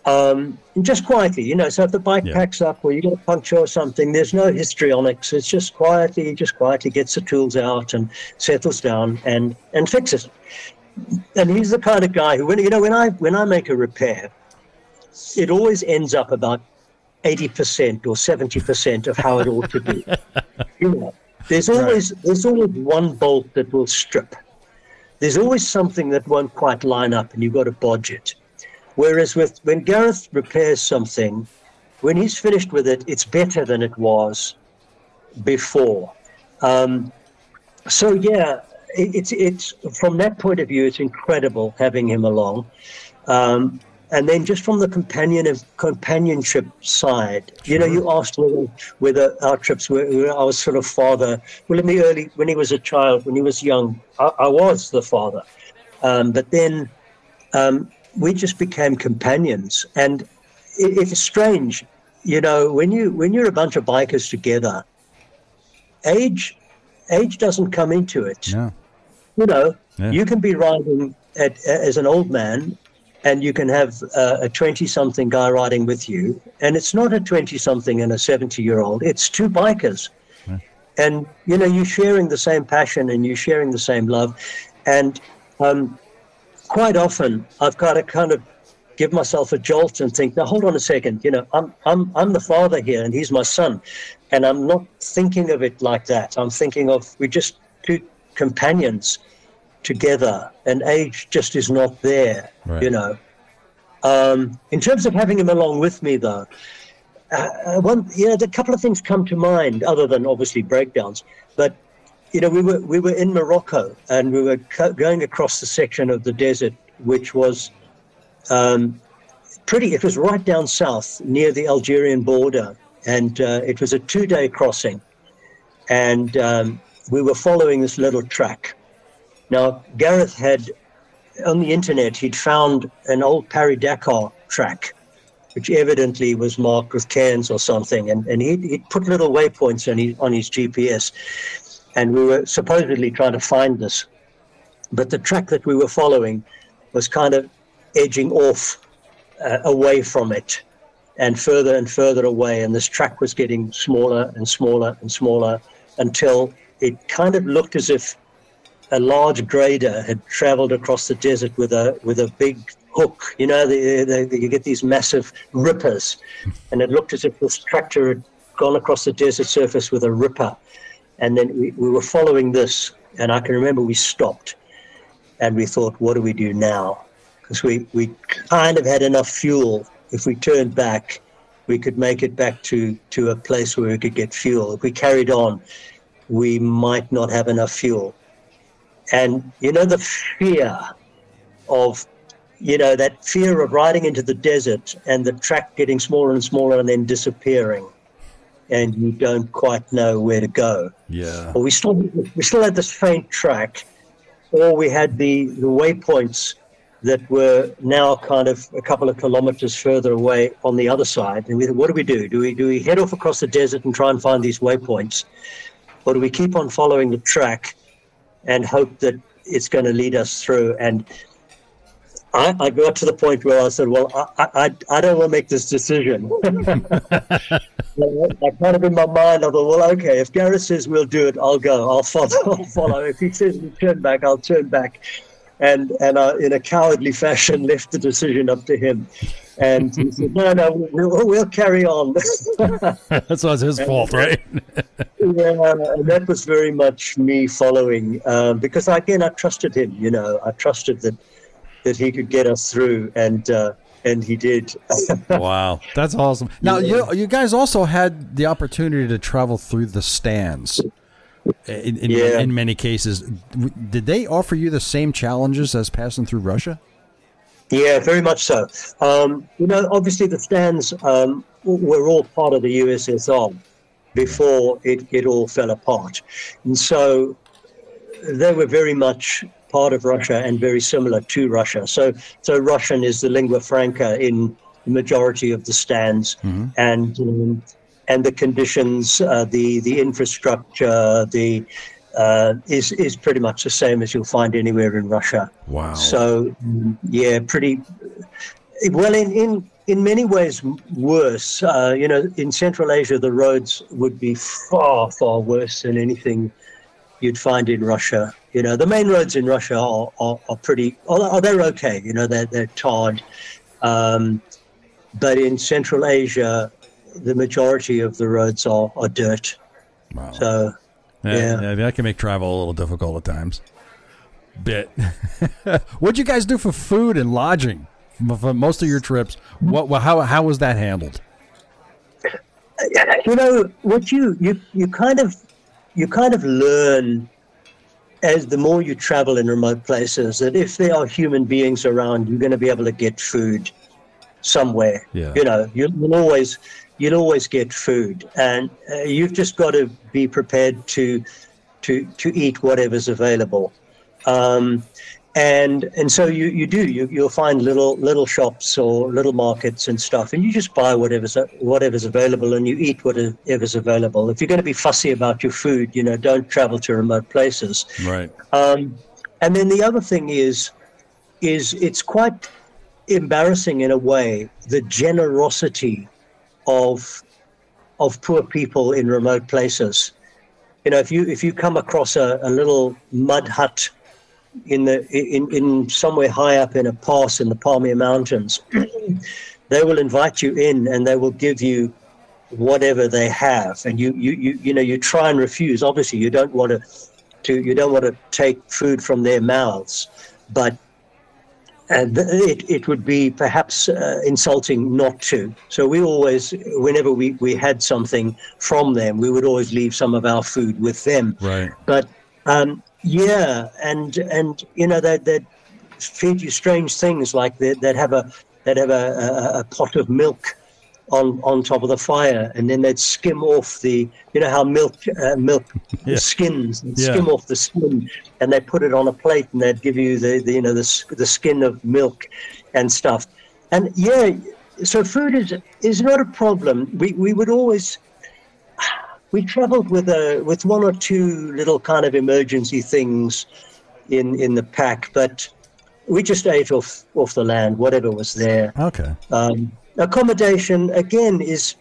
Um, and just quietly, you know. So if the bike Yeah. packs up or you get a puncture or something, there's no histrionics. It's just quietly, just quietly gets the tools out and settles down and and fixes it. And he's the kind of guy who, when you know, when I when I make a repair, it always ends up about 80% or 70% of how it ought to be. you know, there's always there's always one bolt that will strip. There's always something that won't quite line up and you've got to bodge it. Whereas with when Gareth repairs something, when he's finished with it, it's better than it was before. Um, so yeah, it, it's it's from that point of view, it's incredible having him along. Um, and then just from the companion of companionship side, you know, you asked whether whether our trips were, were our sort of father. Well, in the early when he was a child, when he was young, I, I was the father. Um, but then um, we just became companions, and it, it's strange, you know, when you when you're a bunch of bikers together, age age doesn't come into it Yeah. you know, Yeah. you can be riding at, as an old man and you can have uh, a 20 something guy riding with you. And it's not a 20 something and a 70 year old, it's two bikers. And, you know, you're sharing the same passion and you're sharing the same love. And um, quite often I've got to kind of give myself a jolt and think, now hold on a second, you know, I'm, I'm, I'm the father here and he's my son. And I'm not thinking of it like that. I'm thinking of, we're just two companions together and age just is not there, Right. you know. Um, in terms of having him along with me, though, uh, one, you know, a couple of things come to mind, other than obviously breakdowns. But you know, we were we were in Morocco and we were co- going across the section of the desert, which was um, pretty. It was right down south near the Algerian border, and uh, it was a two-day crossing. And um, we were following this little track. Now, Gareth had on the internet he'd found an old Paris Dakar track which evidently was marked with cans or something. And, and he'd, he'd put little waypoints on his, on his GPS. And we were supposedly trying to find this. But the track that we were following was kind of edging off uh, away from it and further and further away. And this track was getting smaller and smaller and smaller until it kind of looked as if a large grader had traveled across the desert with a with a big hook. You know, the, the, the, you get these massive rippers, and it looked as if this tractor had gone across the desert surface with a ripper. And then we, we were following this, and I can remember we stopped, and we thought, what do we do now? Because we we kind of had enough fuel. If we turned back, we could make it back to, to a place where we could get fuel. If we carried on, we might not have enough fuel. And, you know, the fear of, you know, that fear of riding into the desert and the track getting smaller and smaller and then disappearing. And you don't quite know where to go. Yeah. But we still we still had this faint track, or we had the, the waypoints that were now kind of a couple of kilometers further away on the other side. And we thought, what do we do? Do we do we head off across the desert and try and find these waypoints, or do we keep on following the track and hope that it's going to lead us through? And I, I got to the point where I said, "Well, I I, I don't want to make this decision." I kind of in my mind, I thought, "Well, okay, if Gareth says we'll do it, I'll go. I'll follow. I'll follow. If he says we turn back, I'll turn back." And and uh, in a cowardly fashion, left the decision up to him. And he said, "No, no, we'll, we'll carry on." That's was his fault, right? yeah, and that was very much me following um, because again, I trusted him. You know, I trusted that that he could get us through, and uh, and he did. wow, that's awesome. Now you you guys also had the opportunity to travel through the Stans. In, in, Yeah. in many cases, did they offer you the same challenges as passing through Russia? Yeah, very much so. Um, you know, obviously the Stans um, were all part of the USSR before it, it all fell apart. And so they were very much part of Russia and very similar to Russia. So, so Russian is the lingua franca in the majority of the Stans, and um, and the conditions, uh, the the infrastructure, the uh, is is pretty much the same as you'll find anywhere in Russia. Wow. So yeah, pretty well in in in many ways worse. Uh, you know, in Central Asia, the roads would be far far worse than anything you'd find in Russia. You know, the main roads in Russia are are, are pretty. Oh, oh, they're okay. You know, they're they're tarred. Um, but in Central Asia, the majority of the roads are, are dirt. Wow. So Yeah, Yeah. that can make travel a little difficult at times. Bit. What'd you guys do for food and lodging for most of your trips? What? wha- How? How was that handled? you know what you you you kind of you kind of learn as the more you travel in remote places that if there are human beings around you're going to be able to get food somewhere. Yeah. you know you'll, always you'll always get food. And uh, you've just got to be prepared to to to eat whatever's available. Um, and and so you, you do you, you'll find little little shops or little markets and stuff and you just buy whatever's whatever's available and you eat whatever's available. If you're going to be fussy about your food you know don't travel to remote places. Right. um, and then the other thing is is it's quite embarrassing in a way the generosity of of poor people in remote places. You know if you if you come across a, a little mud hut in the in, in somewhere high up in a pass in the Pamir Mountains, they will invite you in and they will give you whatever they have, and you you you you know you try and refuse. Obviously, you don't want to to you don't want to take food from their mouths, but and it, it would be perhaps uh, insulting not to. So we always, whenever we, we had something from them, we would always leave some of our food with them. Right. But um, yeah, and and you know they they feed you strange things like they they'd have a they'd have a, a, a pot of milk on on top of the fire, and then they'd skim off the you know how milk uh, milk Yeah. skins Yeah. skim off the skin, and they put it on a plate, and they'd give you the, the you know the the skin of milk and stuff, and yeah, so food is is not a problem. We we would always we traveled with a with one or two little kind of emergency things in in the pack, but we just ate off off the land, whatever was there. Okay. Um, accommodation again is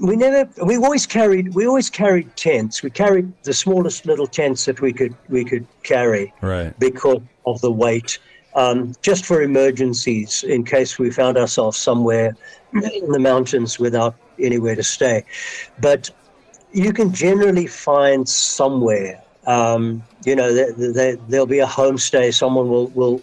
we never we always carried we always carried tents. We carried the smallest little tents that we could we could carry Right. because of the weight, um, just for emergencies in case we found ourselves somewhere in the mountains without anywhere to stay. But you can generally find somewhere. Um, you know, there, there, there'll be a homestay. Someone will will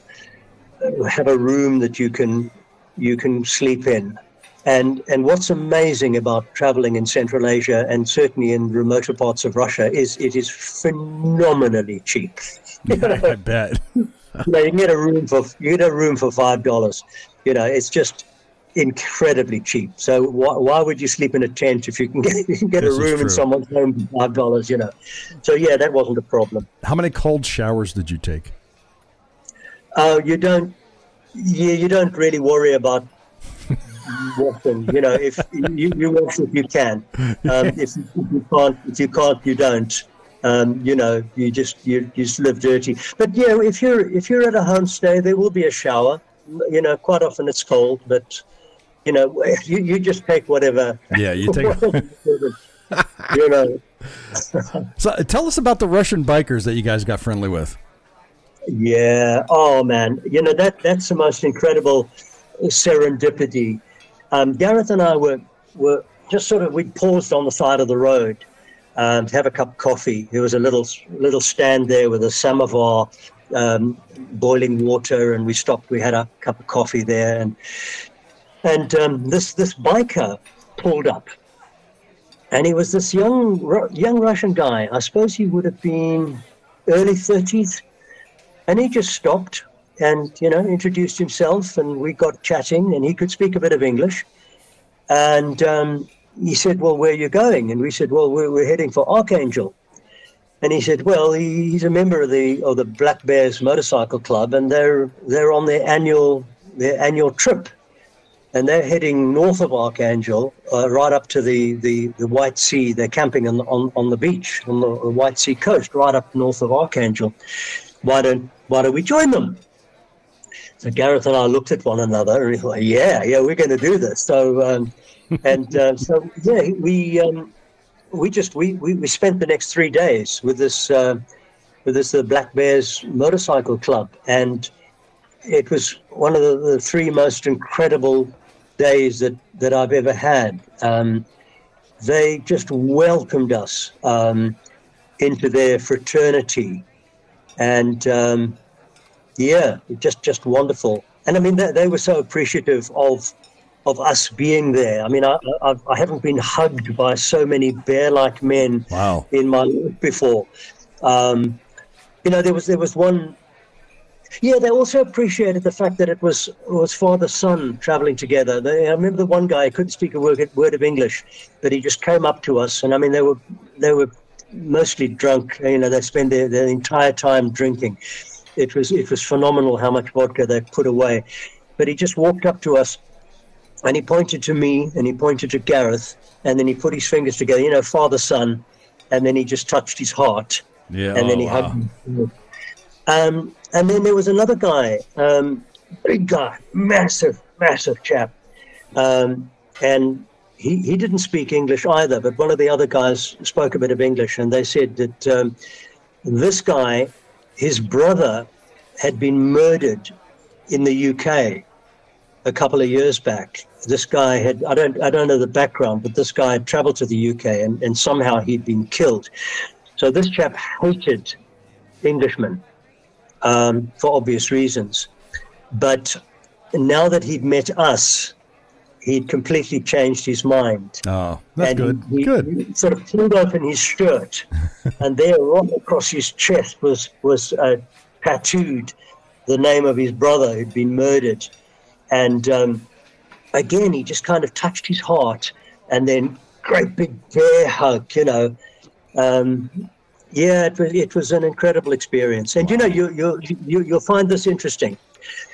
have a room that you can you can sleep in. And and what's amazing about traveling in Central Asia and certainly in remoter parts of Russia is it is phenomenally cheap. I bet. you know, you can get a room for you get a room for five dollars. You know, it's just incredibly cheap. So why, why would you sleep in a tent if you can get you can get a room in someone's home for five dollars? You know, so yeah, that wasn't a problem. How many cold showers did you take? Uh, you don't, yeah, you don't really worry about washing. You know, if you, you wash if you can, um, if, you- if you can't, if you can't, you don't. Um, you know, you just you, you just live dirty. But yeah, if you're if you're at a homestay, there will be a shower. You know, quite often it's cold, but you know, you, you just take whatever. Yeah, you take. you know, so tell us about the Russian bikers that you guys got friendly with. Yeah. Oh man, you know that that's the most incredible serendipity. Um, Gareth and I were were just sort of we paused on the side of the road um, to have a cup of coffee. There was a little little stand there with a samovar, um, boiling water, and we stopped. We had a cup of coffee there, and and um, this this biker pulled up, and he was this young young Russian guy. I suppose he would have been early thirties. And he just stopped and you know introduced himself and we got chatting and he could speak a bit of english. And um, he said well where are you going? And we said well we're, we're heading for archangel. And he said well he, he's a member of the of the black bears motorcycle club and they're they're on their annual their annual trip and they're heading north of Archangel, uh, right up to the, the, the White Sea. They're camping on, the- on, on the beach, on the, the White Sea coast, right up north of Archangel why don't why don't we join them? So Gareth and I looked at one another and we were like, yeah, yeah, we're going to do this. So um, and uh, so yeah, we um, we just we, we, we spent the next three days with this uh, with this the Black Bears Motorcycle Club, and it was one of the, the three most incredible days that that I've ever had. Um, they just welcomed us um, into their fraternity and um, yeah, just just wonderful. And I mean, they, they were so appreciative of of us being there. I mean, I, I I haven't been hugged by so many bear-like men Wow. in my life before. Um, you know, there was there was one. Yeah, they also appreciated the fact that it was it was father son traveling together. They, I remember the one guy couldn't speak a word, word of English, but he just came up to us, and I mean, they were they were mostly drunk. You know, they spend their, their entire time drinking. It was it was phenomenal how much vodka they put away. But he just walked up to us, and he pointed to me, and he pointed to Gareth, and then he put his fingers together. You know, father son, and then he just touched his heart Yeah. and then oh, he wow. hugged me. Um, and then there was another guy, um, big guy, massive, massive chap. Um, and he, he didn't speak English either, but one of the other guys spoke a bit of English. And they said that um, this guy, his brother, had been murdered in the UK a couple of years back. This guy had, I don't, I don't know the background, but this guy had traveled to the UK and, and somehow he'd been killed. So this chap hated Englishmen um, for obvious reasons. But now that he'd met us, he'd completely changed his mind. Oh, that's and good. He, good. he sort of pulled open his shirt, and there, right across his chest, was was uh, tattooed the name of his brother who'd been murdered. And um, again, he just kind of touched his heart, and then great big bear hug, you know. Um, yeah, it was it was an incredible experience, and you know you you you you'll find this interesting.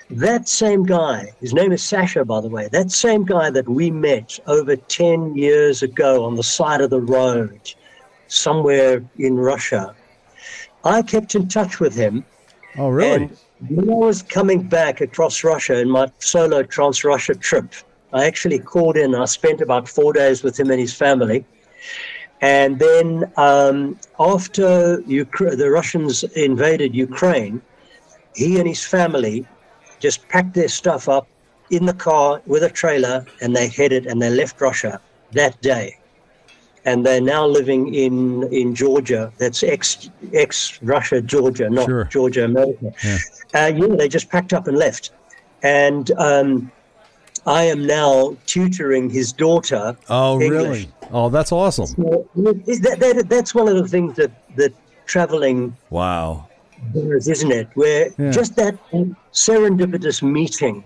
That same guy, his name is Sasha, by the way. That same guy that we met over ten years ago on the side of the road, somewhere in Russia. I kept in touch with him, Oh, really? and when I was coming back across Russia in my solo Trans Russia trip, I actually called in. I spent about four days with him and his family. And then um, after Ukra- the Russians invaded Ukraine, he and his family just packed their stuff up in the car with a trailer and they headed and they left Russia that day. And they're now living in, in Georgia. That's ex ex Russia, Georgia, not Sure. Georgia, America. Yeah. Uh, yeah, they just packed up and left. And um, I am now tutoring his daughter. Oh, English. really? Oh, that's awesome. So, that, that, that's one of the things that, that traveling. Wow. Does, isn't it? Where yeah. just that serendipitous meeting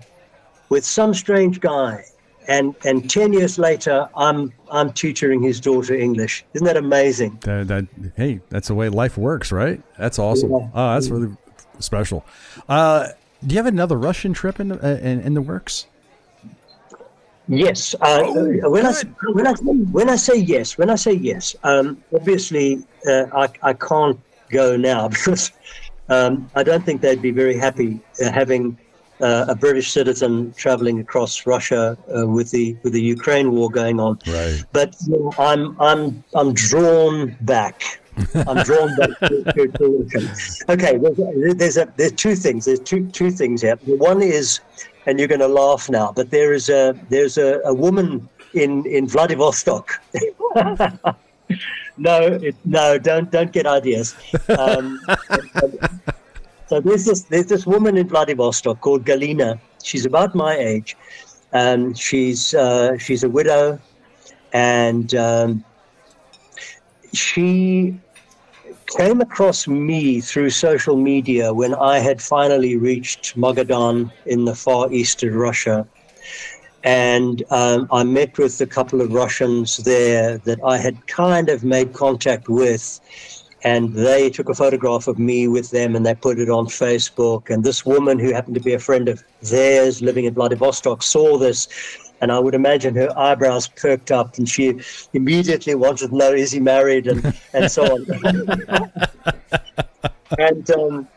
with some strange guy and and 10 years later i'm i'm tutoring his daughter english isn't that amazing that, that hey that's the way life works right that's awesome yeah. oh that's really special uh, do you have another russian trip in, uh, in, in the works Yes. Uh, oh, when, I, when, I, when I say yes, when I say yes, um, obviously uh, I, I can't go now because um, I don't think they'd be very happy uh, having uh, a British citizen traveling across Russia uh, with the with the Ukraine war going on. Right. But you know, I'm I'm I'm drawn back. I'm drawn back to, to, to Okay, there's, there's a there's two things. There's two two things here. One is, and you're going to laugh now, but there is a there's a, a woman in in Vladivostok. no, it, no, don't don't get ideas. Um, so there's this there's this woman in Vladivostok called Galina. She's about my age, and she's uh, she's a widow, and um, she came across me through social media when I had finally reached Magadan in the far east of Russia. And um, I met with a couple of Russians there that I had kind of made contact with and they took a photograph of me with them and they put it on Facebook. And this woman, who happened to be a friend of theirs living in Vladivostok, saw this. And I would imagine her eyebrows perked up and she immediately wanted to know, is he married? And, and so on. and um,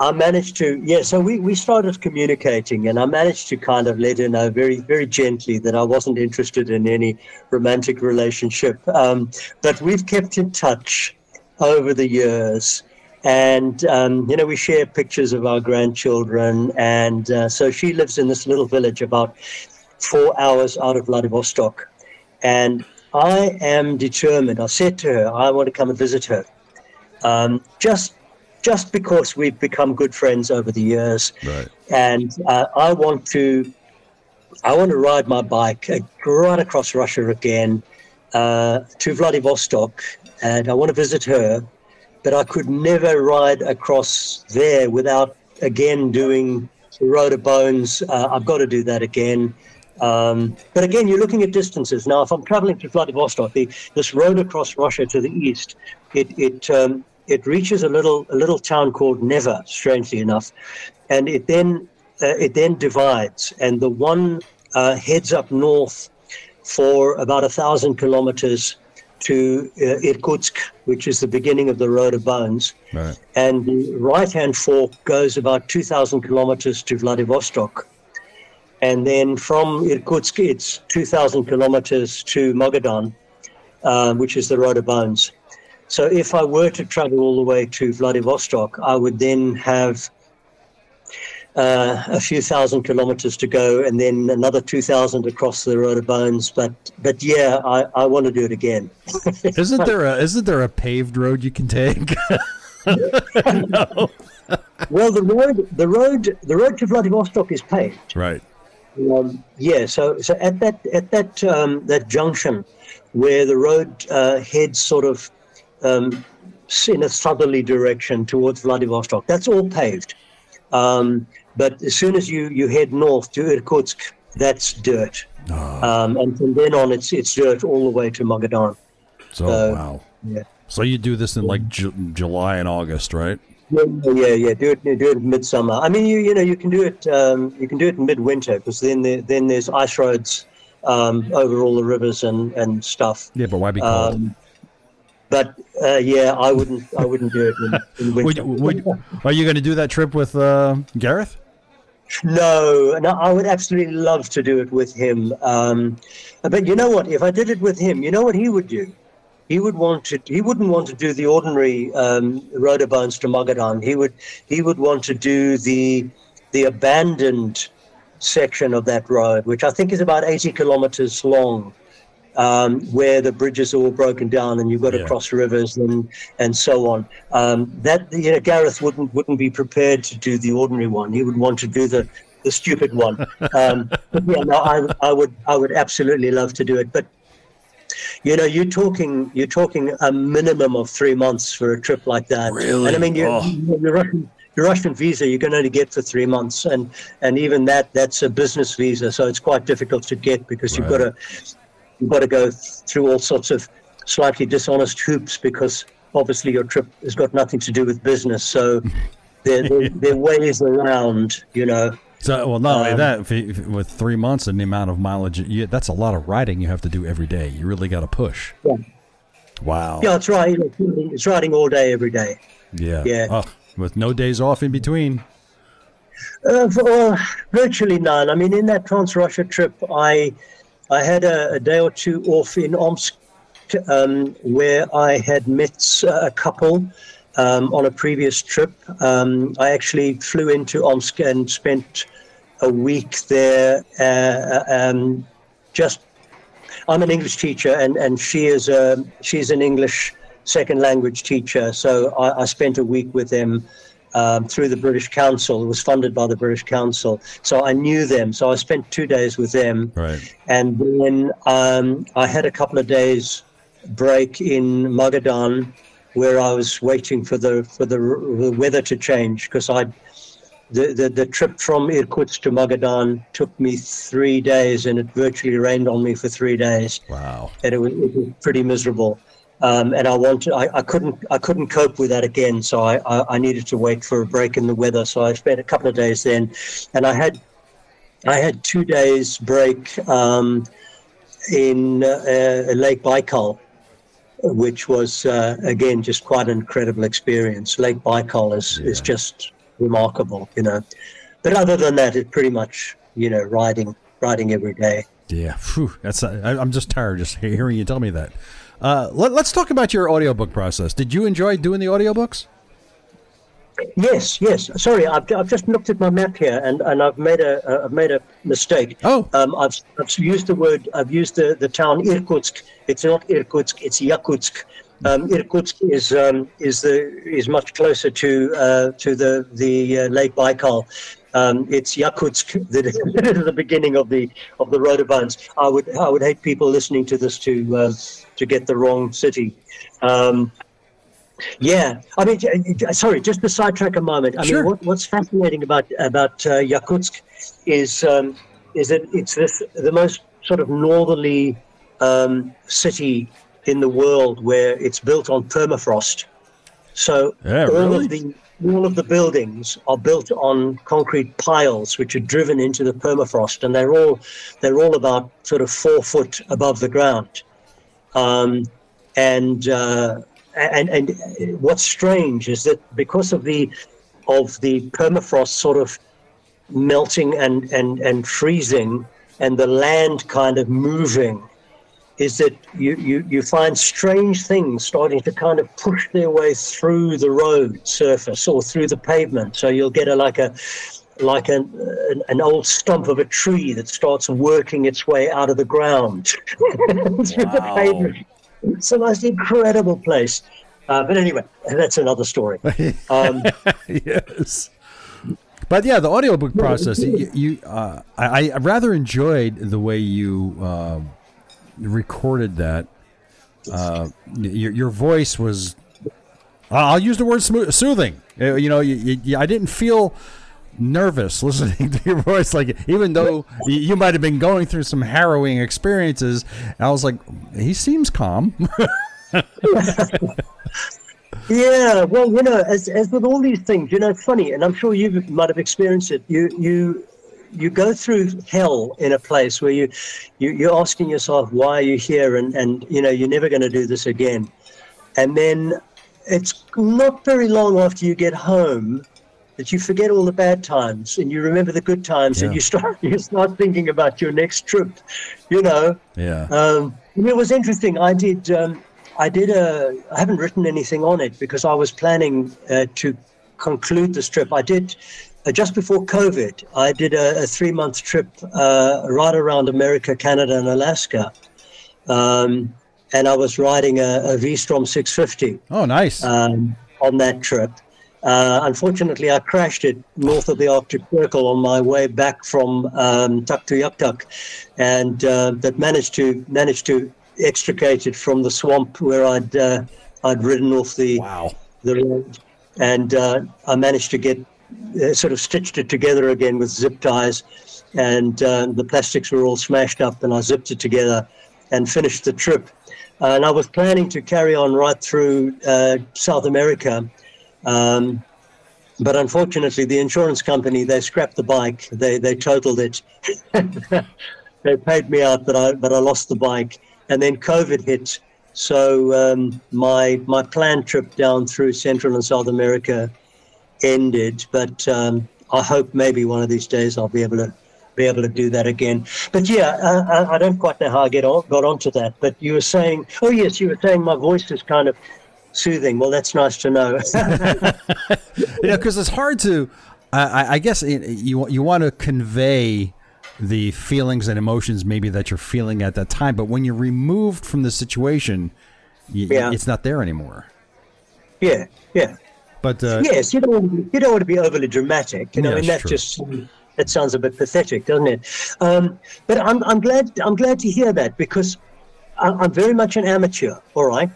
I managed to, yeah, so we, we started communicating and I managed to kind of let her know very, very gently that I wasn't interested in any romantic relationship. Um, but we've kept in touch over the years. And, um, you know, we share pictures of our grandchildren. And uh, so she lives in this little village about four hours out of Vladivostok. And I am determined. I said to her, I want to come and visit her. Um, just just because we've become good friends over the years. Right. And uh, I want to I want to ride my bike uh, right across Russia again uh, to Vladivostok and I want to visit her, but I could never ride across there without again doing the Road of Bones. Uh, I've got to do that again. Um, but again, you're looking at distances. Now, if I'm traveling to Vladivostok, the, this road across Russia to the east, it it um, it reaches a little a little town called Never, strangely enough, and it then uh, it then divides, and the one uh, heads up north for about a thousand kilometers to uh, Irkutsk, which is the beginning of the Road of Bones. Right. And the right hand fork goes about 2,000 kilometers to Vladivostok. And then from Irkutsk, it's 2,000 kilometers to Magadan, uh, which is the Road of Bones. So if I were to travel all the way to Vladivostok, I would then have uh, a few thousand kilometers to go, and then another two thousand across the road of bones. But but yeah, I, I want to do it again. isn't there a isn't there a paved road you can take? no. well, the road the road the road to Vladivostok is paved. Right. Um, yeah. So so at that at that um, that junction where the road uh, heads sort of um, in a southerly direction towards Vladivostok, that's all paved. Um, but as soon as you, you head north to Irkutsk, that's dirt. Oh. Um, and from then on, it's it's dirt all the way to Magadan. So, so wow. Yeah. So you do this in like Ju- July and August, right? Yeah, yeah, yeah. Do it, do it in midsummer. I mean, you you know, you can do it. Um, you can do it in midwinter because then there, then there's ice roads um, over all the rivers and, and stuff. Yeah, but why be cold? Um, but uh, yeah, I wouldn't. I wouldn't do it in, in winter. would, would, are you going to do that trip with uh, Gareth? No, no, I would absolutely love to do it with him. Um, but you know what? If I did it with him, you know what he would do? He would want to. He wouldn't want to do the ordinary um, road bones to Magadan. He would. He would want to do the the abandoned section of that road, which I think is about eighty kilometers long um, where the bridges are all broken down and you've got to yeah. cross rivers and and so on. Um, that you know, Gareth wouldn't wouldn't be prepared to do the ordinary one. He would want to do the the stupid one. Um, yeah, no, I, I would I would absolutely love to do it, but you know, you're talking you're talking a minimum of three months for a trip like that. Really? And I mean, you're, Oh. you're Russian. Your Russian visa you can only get for three months, and and even that that's a business visa, so it's quite difficult to get because you've got to you've got to go through all sorts of slightly dishonest hoops because obviously your trip has got nothing to do with business. So there there, there are ways around, you know. So, well, not only Um, that, if, if, with three months and the amount of mileage, you, that's a lot of riding you have to do every day. You really got to push. Yeah. Wow. Yeah, it's right. It's riding all day, every day. Yeah. Yeah. Oh, with no days off in between. Uh, for, well, virtually none. I mean, in that Trans Russia trip, I I had a, a day or two off in Omsk, um, where I had met uh, a couple um, on a previous trip. Um, I actually flew into Omsk and spent a week there. Uh, um, just, I'm an English teacher, and and she is a she's an English second language teacher. So I, I spent a week with them um, through the British Council. It was funded by the British Council. So I knew them. So I spent two days with them. Right. And then um, I had a couple of days break in Magadan where I was waiting for the for the, the weather to change because I the, the the trip from Irkutsk to Magadan took me three days and it virtually rained on me for three days Wow. and it was, it was pretty miserable. Um, and I wanted, I, I couldn't, I couldn't cope with that again. So I, I, I needed to wait for a break in the weather. So I spent a couple of days then, and I had, I had two days break um, in uh, Lake Baikal, which was uh, again just quite an incredible experience. Lake Baikal is is just remarkable, you know. But other than that, it's pretty much you know riding, riding every day. Yeah. Phew, that's. I, I'm just tired just hearing you tell me that. Uh, let, let's talk about your audiobook process. Did you enjoy doing the audiobooks? Yes, yes. Sorry, I've, I've just looked at my map here, and, and I've made a uh, I've made a mistake. Oh. um, I've, I've used the word I've used the, the town Irkutsk. It's not Irkutsk. It's Yakutsk. Um, Irkutsk is um, is the is much closer to uh, to the the uh, Lake Baikal. Um, it's Yakutsk that is the beginning of the of the road of. I would I would hate people listening to this to uh, to get the wrong city. Um, yeah, I mean, sorry, just to sidetrack a moment. I Sure. mean, what, what's fascinating about about uh, Yakutsk is um, is that it's this the most sort of northerly um, city in the world where it's built on permafrost. So Yeah, all really? of the all of the buildings are built on concrete piles, which are driven into the permafrost, and they're all they're all about sort of four foot above the ground. Um, and uh, and and what's strange is that because of the of the permafrost sort of melting and and and freezing and the land kind of moving is that you, you, you find strange things starting to kind of push their way through the road surface or through the pavement. So you'll get a like a like an, an, an old stump of a tree that starts working its way out of the ground through the pavement. It's the most incredible place. Uh, but anyway, that's another story. Um, yes. But yeah, the audiobook process, you, you uh, I, I rather enjoyed the way you uh, recorded that. Uh, your, your voice was, I'll use the word smooth, soothing. Uh, You know, you, you, I didn't feel nervous listening to your voice. Like, even though you, might have been going through some harrowing experiences, I was like, he seems calm. Yeah, well, you know, as as with all these things, you know, it's funny, and I'm sure you might have experienced it. You you you go through hell in a place where you, you you're asking yourself why are you here, and and you know you're never going to do this again, and then it's not very long after you get home that you forget all the bad times and you remember the good times, and you start you start thinking about your next trip, you know. yeah. Um, it was interesting. I did. Um, I did a. I haven't written anything on it because I was planning uh, to conclude this trip. I did uh, just before COVID. I did a, a three-month trip uh, right around America, Canada, and Alaska, um, and I was riding a, a V-Strom 650 oh, nice. um, on that trip. Uh, unfortunately, I crashed it north of the Arctic Circle on my way back from um, Tuktoyaktuk, and uh, that managed to managed to extricate it from the swamp where I'd uh, I'd ridden off the Wow. the road, and uh, I managed to get uh, sort of stitched it together again with zip ties, and uh, the plastics were all smashed up, and I zipped it together and finished the trip. And I was planning to carry on right through uh, South America. Um, but unfortunately, the insurance company they scrapped the bike. They they totaled it. they paid me out, but I but I lost the bike. And then COVID hit, so um, my my planned trip down through Central and South America ended. But um, I hope maybe one of these days I'll be able to be able to do that again. But yeah, I, I don't quite know how I get on, got onto that. But you were saying, oh yes, you were saying my voice is kind of soothing. Well, that's nice to know. you know, because it's hard to. I I guess it- you you want to convey the feelings and emotions maybe that you're feeling at that time, but when you're removed from the situation, y Yeah. it's not there anymore. yeah, yeah. But uh, yes, you don't want to, you don't want to be overly dramatic. You know, Yeah, mean that just that sounds a bit pathetic, doesn't it? Um, but I'm I'm glad I'm glad to hear that because I'm very much an amateur. All right,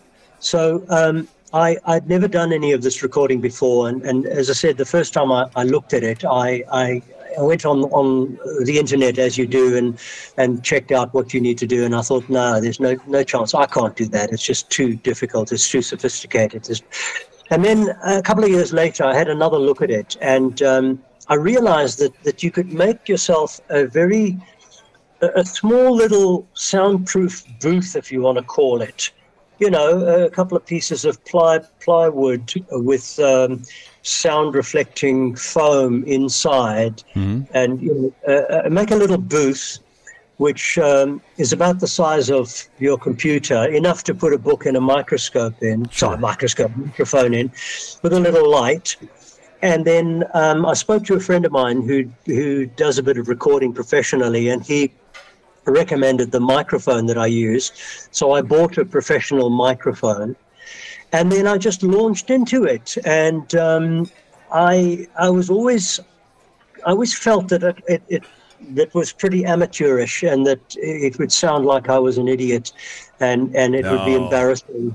so um, I I'd never done any of this recording before, and, and as I said, the first time I, I looked at it, I. I went on, on the internet as you do and and checked out what you need to do and I thought no there's no no chance I can't do that it's just too difficult it's too sophisticated There's, and then a couple of years later, I had another look at it, and um, I realized that, that you could make yourself a very a small little soundproof booth, if you want to call it. You know, a couple of pieces of ply, plywood with um, sound reflecting foam inside, and you know, uh, uh, make a little booth which um, is about the size of your computer, enough to put a book in a microscope in, sorry, microscope, microphone in, with a little light. And then um, I spoke to a friend of mine who who does a bit of recording professionally, and he recommended the microphone that I use. So I bought a professional microphone, and then I just launched into it. And um, I I was always I always felt that it, it, it that was pretty amateurish and that it would sound like I was an idiot and, and it would be No. embarrassing.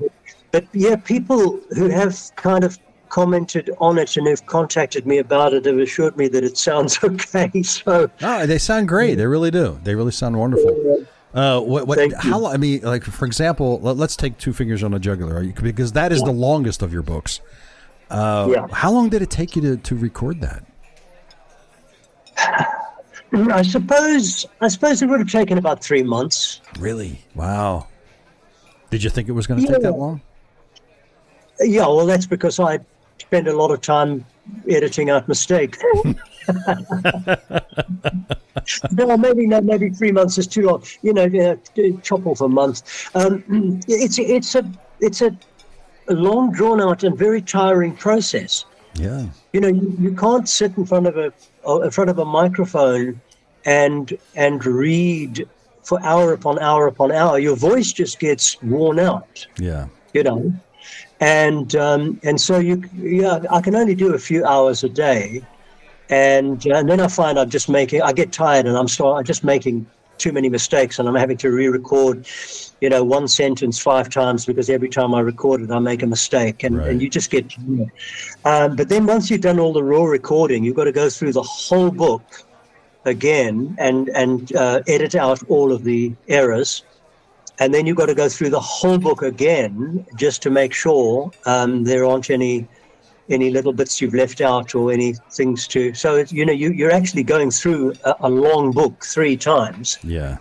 But yeah, people who have kind of commented on it and who've contacted me about it have assured me that it sounds okay. So no, they sound great. They really do. They really sound wonderful. Uh, what? What? How? long- I mean, like for example, let, us take Two Fingers on a Jugular, are you- because that is the longest of your books. Uh, Yeah. How long did it take you to, to record that? I suppose I suppose it would have taken about three months. Really? Wow. Did you think it was going to take that long? Yeah, well, that's because I spend a lot of time editing out mistakes. no, maybe no, maybe three months is too long. You know, uh, chop off a month. Um, it's it's a it's a, a long, drawn out, and very tiring process. Yeah. You know, you, you can't sit in front of a uh, in front of a microphone and and read for hour upon hour upon hour. Your voice just gets worn out Yeah. you know and um, and so you yeah I can only do a few hours a day. And uh, and then I find I'm just making I get tired and I'm start I'm just making too many mistakes and I'm having to re-record you know one sentence five times because every time I record it I make a mistake and, Right. and you just get um, but then once you've done all the raw recording you've got to go through the whole book again and and uh, edit out all of the errors and then you've got to go through the whole book again just to make sure um, there aren't any any little bits you've left out or any things to so it, you know you, you're actually going through a, a long book three times Yeah.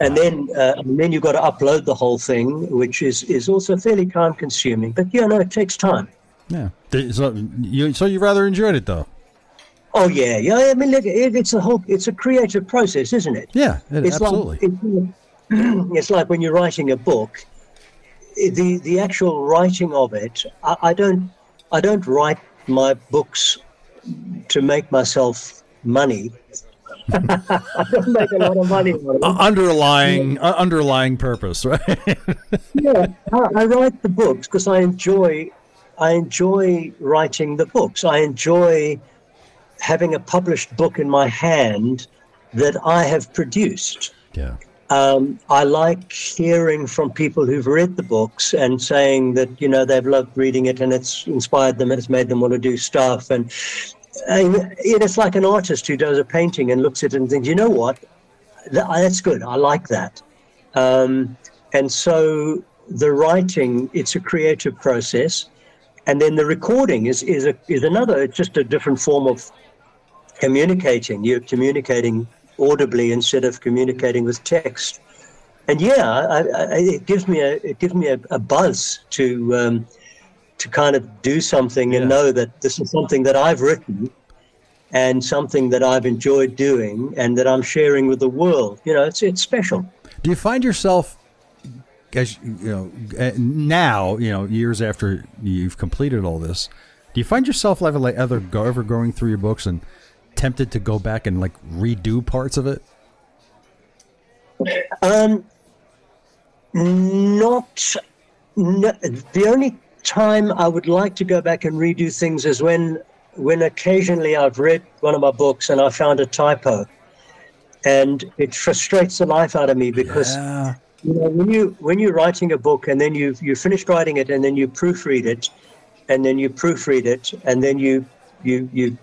and then uh, and then you've got to upload the whole thing which is is also fairly time consuming but yeah no it takes time Yeah. So you, so you rather enjoyed it though? oh yeah yeah i mean look it, it's a whole it's a creative process isn't it Yeah. it- it's absolutely. like it's, it's like when you're writing a book the the actual writing of it I, I don't i don't write my books to make myself money i don't make a lot of money out of it. Uh, underlying uh, underlying purpose, right? yeah I, I write the books because i enjoy I enjoy writing the books. I enjoy having a published book in my hand that I have produced. Yeah. Um, I like hearing from people who've read the books and saying that you know they've loved reading it and it's inspired them and it's made them want to do stuff. And, and it's like an artist who does a painting and looks at it and thinks, you know what, that's good. I like that. Um, and so the writing, it's a creative process, and then the recording is is a, is another. It's just a different form of communicating. You're communicating audibly instead of communicating with text. And yeah, I, I, it gives me a it gives me a, a buzz to um, to kind of do something and know that this is something that I've written and something that I've enjoyed doing and that I'm sharing with the world. You know, it's it's special. Do you find yourself as you know eh, now, you know, years after you've completed all this, do you find yourself ever like ever ever going through your books and tempted to go back and like redo parts of it? Um, not. No, the only time I would like to go back and redo things is when, when occasionally I've read one of my books and I found a typo, and it frustrates the life out of me because. Yeah. You know, when you when you're writing a book and then you you finished writing it and then you proofread it, and then you proofread it and then you you you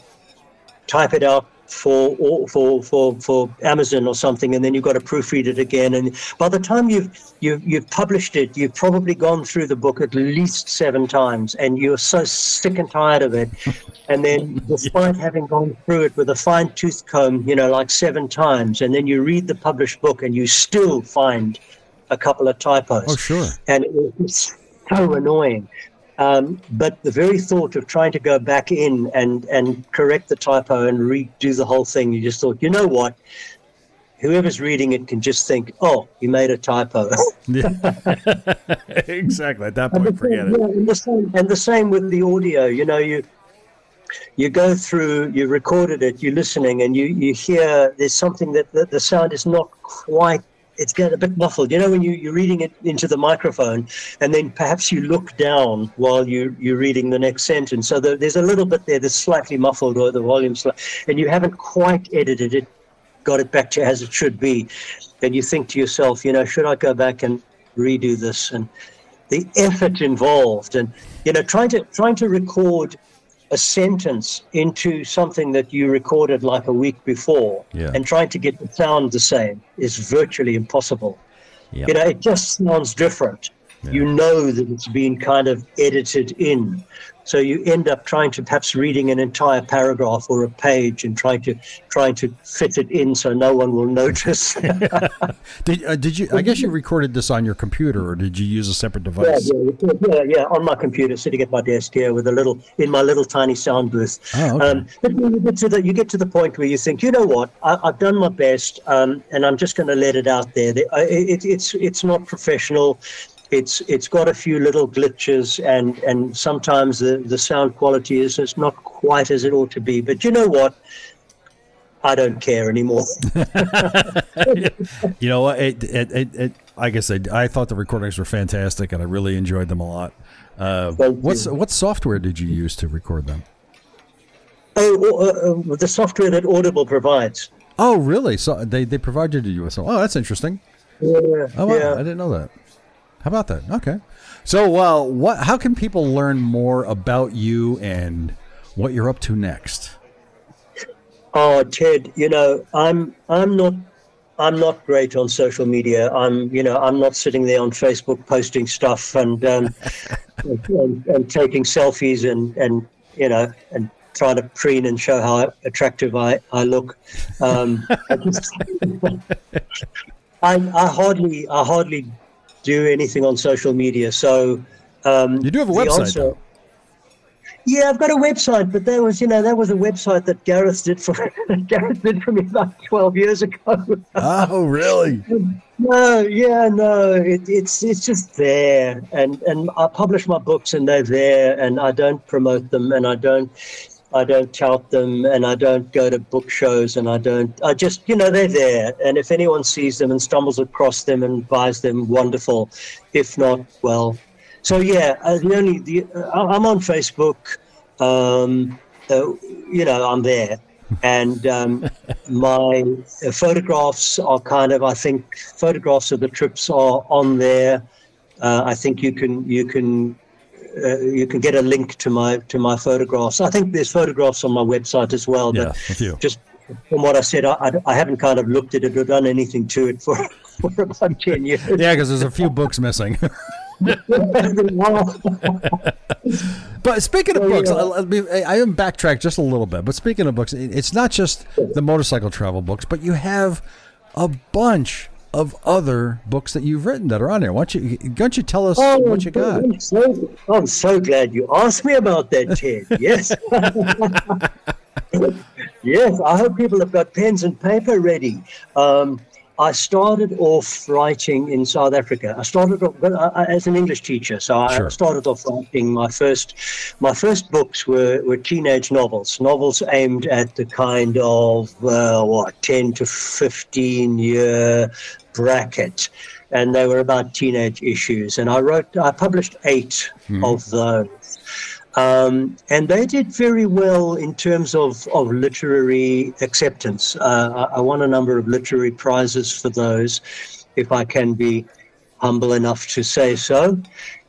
type it out for for for for Amazon or something, and then you've got to proofread it again. And by the time you've you've you've published it, you've probably gone through the book at least seven times, and you're so sick and tired of it. and then, despite having gone through it with a fine tooth comb, you know, like seven times, and then you read the published book, and you still find a couple of typos. Oh, sure. And it's so annoying. Um, but the very thought of trying to go back in and, and correct the typo and redo the whole thing, you just thought, you know what? Whoever's reading it can just think, oh, you made a typo. yeah. exactly. At that point, forget it. Yeah, and, the same, and the same with the audio. You know, you you go through, you recorded it, you're listening, and you, you hear there's something that, that the sound is not quite it's getting a bit muffled. You know, when you, you're reading it into the microphone, and then perhaps you look down while you, you're reading the next sentence. So the, there's a little bit there that's slightly muffled, or the volume's, and you haven't quite edited it, got it back to as it should be. And you think to yourself, you know, should I go back and redo this? And the effort involved, and you know, trying to trying to record a sentence into something that you recorded like a week before yeah. and trying to get the sound the same is virtually impossible. Yeah. You know, it just sounds different. Yeah. You know that it's been kind of edited in. So you end up trying to perhaps reading an entire paragraph or a page and trying to trying to fit it in so no one will notice. did uh, did you? I guess you recorded this on your computer, or did you use a separate device? Yeah, yeah, yeah, yeah, on my computer, sitting at my desk here with a little in my little tiny sound booth. Oh, okay. Um, but you get to the you get to the point where you think, you know what, I, have done my best, um, and I'm just going to let it out there. It, it, it's it's not professional it's it's got a few little glitches and and sometimes the the sound quality is is not quite as it ought to be but you know what I don't care anymore. you know what? It, it, it, it, like I said, I thought the recordings were fantastic, and I really enjoyed them a lot. Uh, what's what software did you use to record them? Oh, uh, uh, the software that Audible provides. Oh, really? So they they provided you with some. Oh, that's interesting. Yeah. Oh, wow. yeah. I didn't know that. How about that? Okay. So, well, uh, what? How can people learn more about you and what you're up to next? Oh, Ted, you know, I'm I'm not I'm not great on social media. I'm you know I'm not sitting there on Facebook posting stuff and um, and, and, taking selfies and and you know and trying to preen and show how attractive I I look. Um, I, just, I, I hardly I hardly do anything on social media. So um, you do have a website. Answer, yeah, I've got a website, but that was, you know, that was a website that Gareth did for Gareth did for me about twelve years ago. oh, really? no, yeah, no, it, it's it's just there, and and I publish my books, and they're there, and I don't promote them, and I don't. I don't tout them and I don't go to book shows and I don't, I just, you know, they're there. And if anyone sees them and stumbles across them and buys them, wonderful. If not, well, so yeah, uh, the only the uh, I'm on Facebook. Um, uh, you know, I'm there, and um, my uh, photographs are kind of. I think photographs of the trips are on there. Uh, I think you can you can uh, you can get a link to my to my photographs. I think there's photographs on my website as well. Yeah, but a few. just from what I said, I, I, haven't kind of looked at it or done anything to it for, for about ten years. Yeah, because there's a few books missing. But speaking of books. I, I am backtrack just a little bit. But speaking of books, it's not just the motorcycle travel books, but you have a bunch of other books that you've written that are on there. Why don't you, why don't you tell us what you got? I'm so, I'm so glad you asked me about that, Ted. Yes. yes, I hope people have got pens and paper ready. Um, I started off writing in South Africa. I started off well, I- I- as an English teacher, so I Sure. started off writing my first. My first books were, were teenage novels, novels aimed at the kind of uh, what ten to fifteen year bracket, and they were about teenage issues. And I wrote, I published 8 of those. Um, and they did very well in terms of, of literary acceptance. Uh, I, I won a number of literary prizes for those, if I can be humble enough to say so.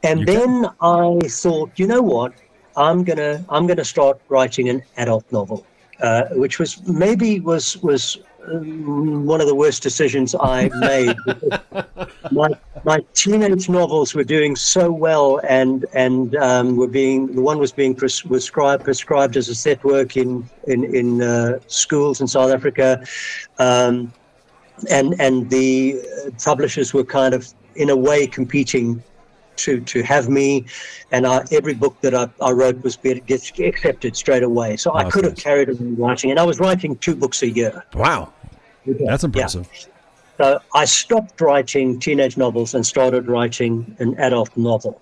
And You then I thought, you know what? I'm gonna I'm gonna start writing an adult novel, uh, which was maybe was was one of the worst decisions I made. my my teenage novels were doing so well, and and um, were being the one was being pres- prescribed prescribed as a set work in in in uh, schools in South Africa, um, and and the uh, publishers were kind of in a way competing to to have me, and I, every book that I, I wrote was be, gets accepted straight away. So I That's could have carried on writing, and I was writing two books a year. Wow, that's impressive. So I stopped writing teenage novels and started writing an adult novel.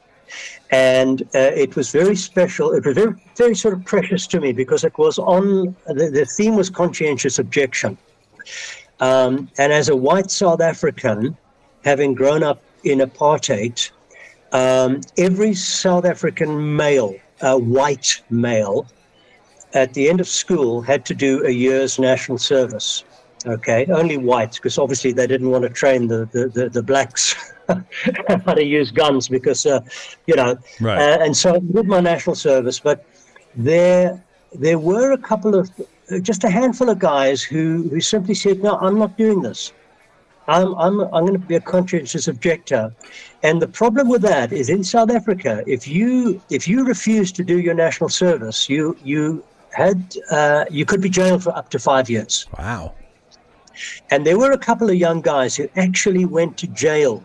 And uh, it was very special. It was very, very sort of precious to me because it was on, the, the theme was conscientious objection. Um, and as a white South African, having grown up in apartheid, um, every South African male, uh, white male, at the end of school had to do a year's national service. Okay, only whites, because obviously they didn't want to train the the, the, the blacks how to use guns, because uh, you know. Right. Uh, and so I did my national service, but there there were a couple of just a handful of guys who who simply said, "No, I'm not doing this. I'm I'm I'm going to be a conscientious objector." And the problem with that is in South Africa, if you if you refuse to do your national service, you you had uh, you could be jailed for up to five years. Wow. And there were a couple of young guys who actually went to jail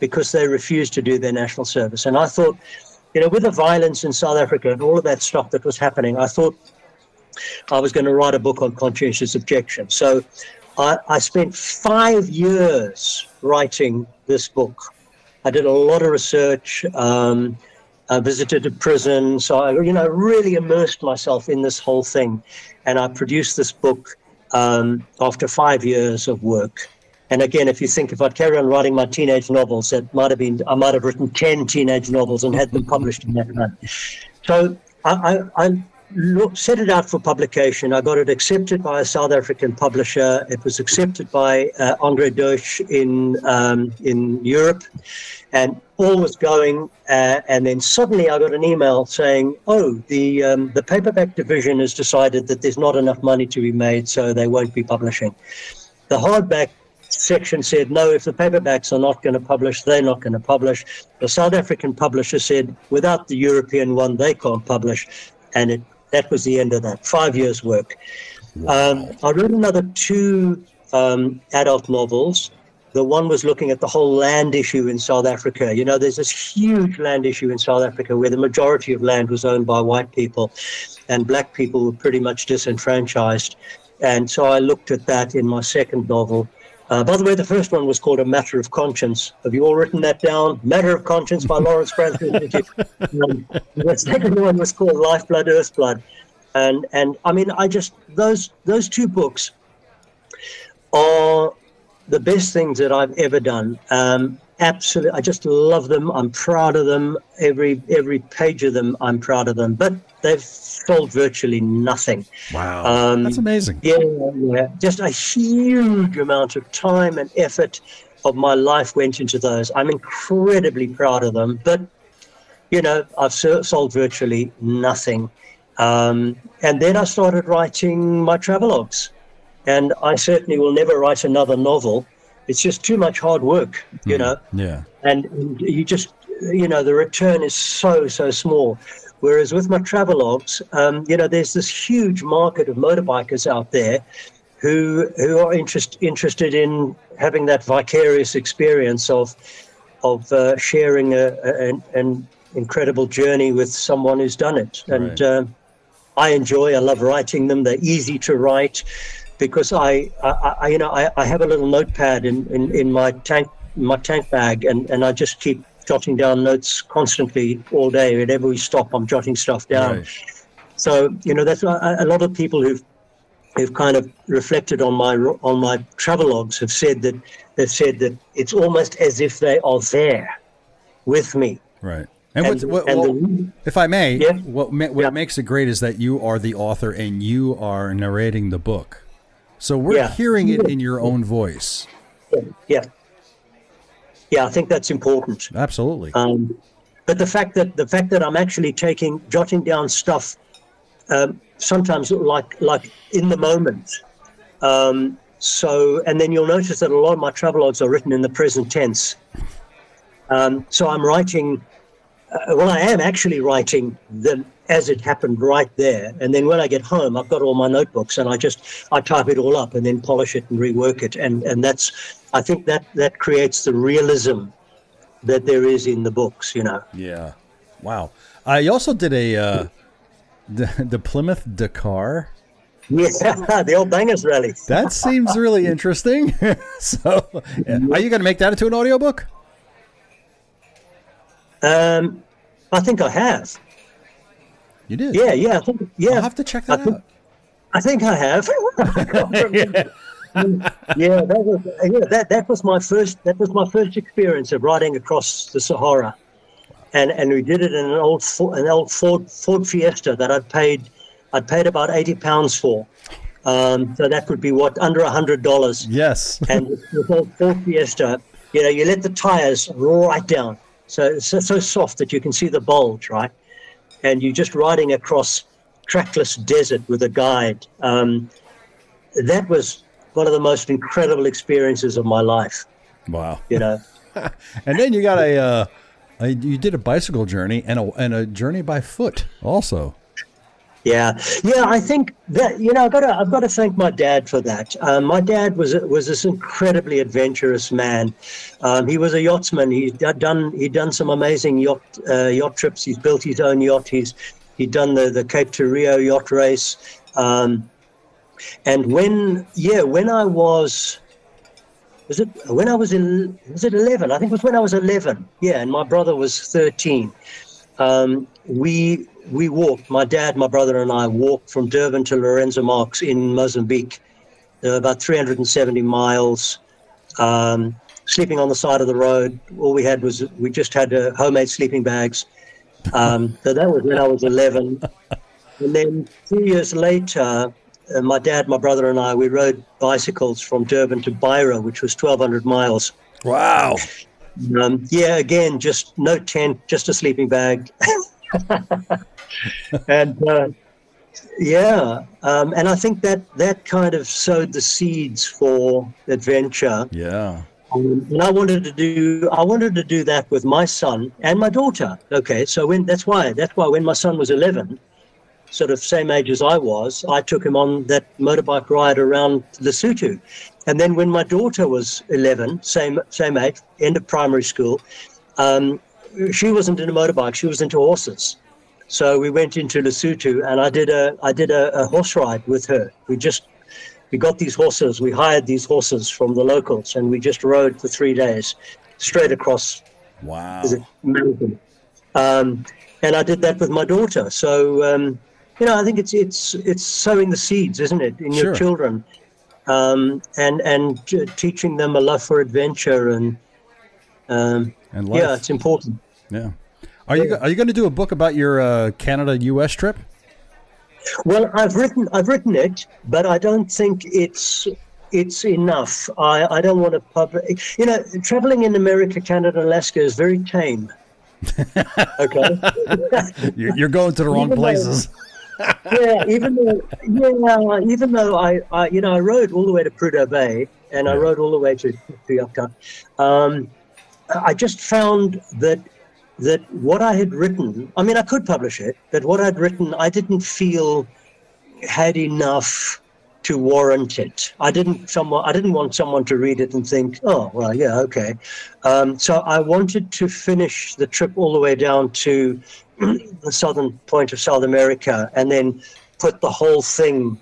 because they refused to do their national service. And I thought, you know, with the violence in South Africa and all of that stuff that was happening, I thought I was going to write a book on conscientious objection. So I, I spent five years writing this book. I did a lot of research. Um, I visited a prison, so I, you know, really immersed myself in this whole thing, and I produced this book um, after five years of work. And again, if you think if I'd carry on writing my teenage novels, it might have been I might have written ten teenage novels and had them published in that run. So I, I, I set it out for publication. I got it accepted by a South African publisher. It was accepted by uh, Andre Deutsch in um, in Europe, and all was going. Uh, and then suddenly, I got an email saying, "Oh, the um, the paperback division has decided that there's not enough money to be made, so they won't be publishing." The hardback section said, no, if the paperbacks are not going to publish, they're not going to publish. The South African publisher said, without the European one, they can't publish. And it, that was the end of that. Five years' work. Um, I wrote another two um, adult novels. The one was looking at the whole land issue in South Africa. You know, there's this huge land issue in South Africa where the majority of land was owned by white people and black people were pretty much disenfranchised. And so I looked at that in my second novel. Uh, by the way, the first one was called A Matter of Conscience. Have you all written that down? Matter of Conscience by Lawrence Bransby. um, the second one was called life Lifeblood, Earthblood. And, and I mean, I just, those, those two books are the best things that I've ever done. Um, absolutely. I just love them. I'm proud of them. Every every page of them, I'm proud of them. But they've sold virtually nothing. Wow, Um, that's amazing. Yeah, yeah. Just a huge amount of time and effort of my life went into those. I'm incredibly proud of them. But, you know, I've so- sold virtually nothing. Um, and then I started writing my travelogues. And I certainly will never write another novel. It's just too much hard work, you know? Yeah, and, and you just you know the return is so so small. Whereas with my travelogues um, you know there's this huge market of motorbikers out there who who are interest, interested in having that vicarious experience of of uh, sharing a, a, an, an incredible journey with someone who's done it. And Right. um, I enjoy I love writing them. They're easy to write because I, I, I you know I, I have a little notepad in, in, in my tank my tank bag and, and I just keep jotting down notes constantly all day whenever we stop I'm jotting stuff down Right. so you know that's a, a lot of people who've who've kind of reflected on my on my travelogues have said that they've said that it's almost as if they are there with me right. And, and, what, and well, the, if I may, Yeah. what what Yeah. makes it great is that you are the author and you are narrating the book. So we're Yeah. hearing it in your own voice. yeah yeah I think that's important Absolutely. Um, but the fact that the fact that I'm actually taking jotting down stuff, um, sometimes like like in the moment. Um, so and then you'll notice that a lot of my travelogues are written in the present tense. Um, so I'm writing. Uh, well, I am actually writing them as it happened right there, and then when I get home, I've got all my notebooks, and I just I type it all up and then polish it and rework it, and and that's I think that that creates the realism that there is in the books, you know. yeah. Wow. I also did a uh, the, the Plymouth Dakar. Yeah, the old bangers rally. That seems really interesting. so, yeah. are you going to make that into an audiobook? Um, I think I have. You did. Yeah, yeah, I think, yeah. I'll have to check that I think, out. I think I have. yeah, that was yeah, that that was my first that was my first experience of riding across the Sahara, and and we did it in an old an old Ford Ford Fiesta that I'd paid I'd paid about eighty pounds for. Um, so that would be what under a hundred dollars. Yes. and with old Ford Fiesta, you know, you let the tires roll right down, so it's so, so soft that you can see the bulge, right? And you're just riding across trackless desert with a guide. Um, that was one of the most incredible experiences of my life. wow. You know, And then you got a, uh, a you did a bicycle journey and a and a journey by foot also. Yeah, yeah. I think that you know, I've got to I've got to thank my dad for that. Um, my dad was was this incredibly adventurous man. Um, he was a yachtsman. He's d- done he'd done some amazing yacht uh, yacht trips. He's built his own yacht. He's he'd done the the Cape to Rio yacht race. Um, and when yeah, when I was was it when I was in was it eleven? I think it was when I was eleven. Yeah, and my brother was thirteen. Um, we we walked. My dad, my brother, and I walked from Durban to Lourenço Marques in Mozambique. Were about 370 miles. Um, sleeping on the side of the road. All we had was we just had uh, homemade sleeping bags. Um, so that was when I was 11. And then two years later, uh, my dad, my brother, and I we rode bicycles from Durban to Beira, which was 1,200 miles. Wow. Um, yeah, again, just no tent, just a sleeping bag. and uh, yeah, um, and I think that that kind of sowed the seeds for adventure. Yeah. Um, and I wanted to do I wanted to do that with my son and my daughter. Okay, so when that's why that's why when my son was 11, sort of same age as I was, I took him on that motorbike ride around Lesotho. And then when my daughter was 11, same same age, end of primary school, um, she wasn't into motorbike, she was into horses. So we went into Lesotho and I did a I did a, a horse ride with her. We just we got these horses, we hired these horses from the locals and we just rode for three days straight across Wow. is it mountain. Um, and I did that with my daughter. So um, you know, I think it's it's it's sowing the seeds, isn't it, in Sure. your children, um, and and uh, teaching them a love for adventure and Um, And life. yeah, it's important. Yeah. Are you are you going to do a book about your uh, Canada U.S. trip? Well, I've written I've written it, but I don't think it's it's enough. I, I don't want to publish. You know, traveling in America, Canada, Alaska is very tame. okay. You're, you're going to the wrong places. Yeah, even though yeah, even though I, I you know I rode all the way to Prudhoe Bay and I Yeah. rode all the way to to Yucca, um, I just found that that what I had written, I mean, I could publish it, but what I'd written, I didn't feel had enough to warrant it. I didn't someone I didn't want someone to read it and think, oh well, yeah, okay. Um, so I wanted to finish the trip all the way down to the southern point of South America and then put the whole thing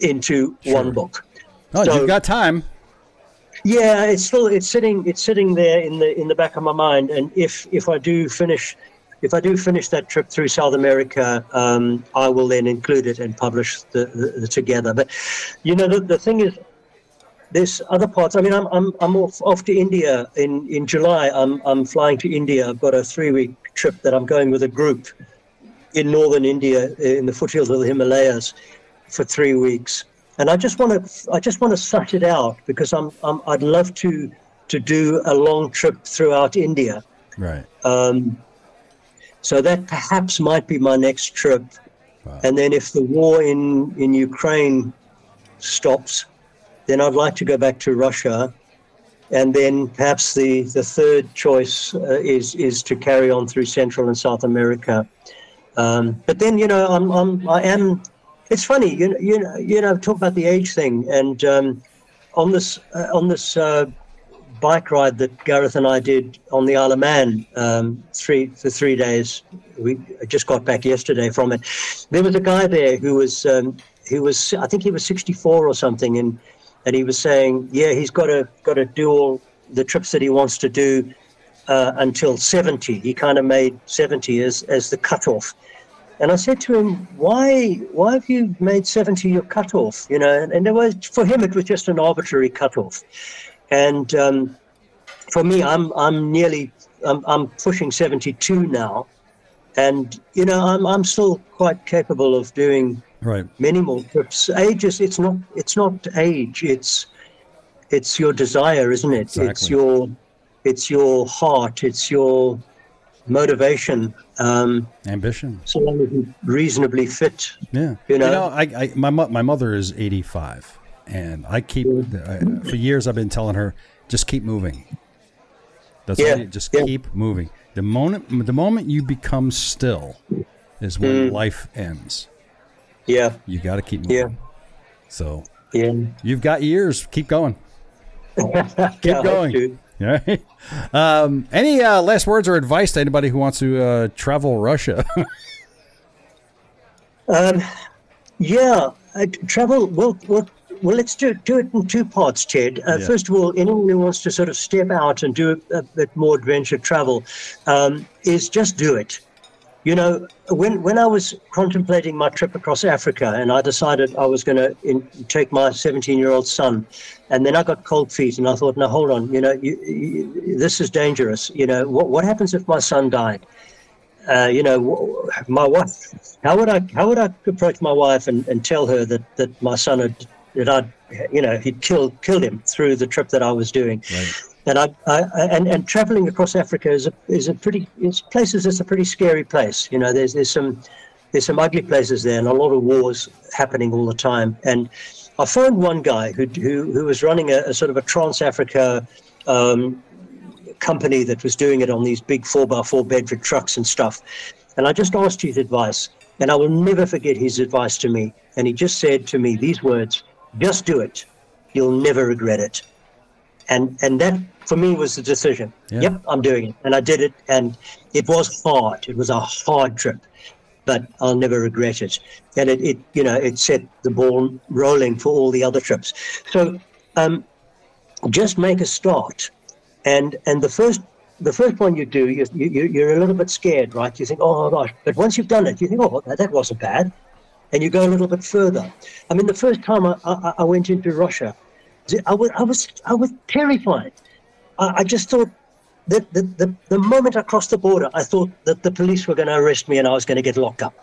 into Sure. one book. Oh, So- you've got time. Yeah, it's still it's sitting it's sitting there in the in the back of my mind. And if if I do finish if I do finish that trip through South America, um, I will then include it and publish the, the, the together. But you know the, the thing is, there's other parts. I mean, I'm I'm I'm off, off to India in in July. I'm I'm flying to India. I've got a three week trip that I'm going with a group in northern India in the foothills of the Himalayas for three weeks and I just want to I just want to suss it out because I'm, I'm I'd love to to do a long trip throughout India. Right. Um, so that perhaps might be my next trip. Wow. And then if the war in in Ukraine stops, then I'd like to go back to Russia. And then perhaps the, the third choice uh, is is to carry on through Central and South America. Um, but then you know I'm, I'm I am. It's funny you know you know you know talk about the age thing and um, on this uh, on this uh, bike ride that Gareth and I did on the Isle of Man um, three for three days. We just got back yesterday from it. There was a guy there who was um, who was I think he was 64 or something, and and he was saying, yeah, he's got to got to do all the trips that he wants to do uh, until 70. He kind of made 70 as as the cutoff. And I said to him, "Why? Why have you made 70 your cutoff? You know?" And, and there was for him, it was just an arbitrary cutoff. And um, for me, I'm I'm nearly I'm, I'm pushing 72 now, and you know I'm I'm still quite capable of doing Right. many more trips. Age is it's not it's not age. It's it's your desire, isn't it? It's your it's your heart. It's your motivation. Um, Ambition. so long as you're reasonably fit. Yeah. You know? I, I my my mother is 85 and I keep I, for years I've been telling her just keep moving. That's Yeah, you- just yeah. keep moving. The moment the moment you become still is when Mm. life ends. Yeah, You got to keep moving. Yeah. So, yeah. you've got years. Keep going. Keep going. Yeah. Um, any uh, last words or advice to anybody who wants to uh, travel Russia? Um, yeah, uh, travel. Well, well, well. Let's do do it in two parts, Ted. Uh, Yeah. First of all, anyone who wants to sort of step out and do a, a bit more adventure travel, um, is just do it. You know, when when I was contemplating my trip across Africa, and I decided I was going to take my 17 year old son, and then I got cold feet, and I thought, no, hold on, you know, you, you, this is dangerous. You know, what what happens if my son died? uh, you know, my wife. How would I? How would I approach my wife and, and tell her that, that my son had that I'd you know he'd killed killed him through the trip that I was doing, Right. and I, I and and traveling across Africa is a is a pretty it's places it's a pretty scary place. You know, there's there's some there's some ugly places there and a lot of wars happening all the time. And I found one guy who who who was running a, a sort of a Trans Africa. Um, company that was doing it on these big four by four Bedford trucks and stuff. And I just asked his advice, and I will never forget his advice to me. And he just said to me these words: "Just do it. You'll never regret it." And and that for me was the decision. Yeah. Yep, I'm doing it, and I did it. And it was hard. It was a hard trip, but I'll never regret it. And it, it you know, it set the ball rolling for all the other trips. So. Um, just make a start and and the first the first one you do you, you you're a little bit scared right you think oh my gosh but once you've done it you think oh that, that wasn't bad and you go a little bit further i mean the first time i i, I went into russia I was, I was I was terrified. I, I just thought, that the, the, the moment I crossed the border, I thought that the police were going to arrest me and I was going to get locked up.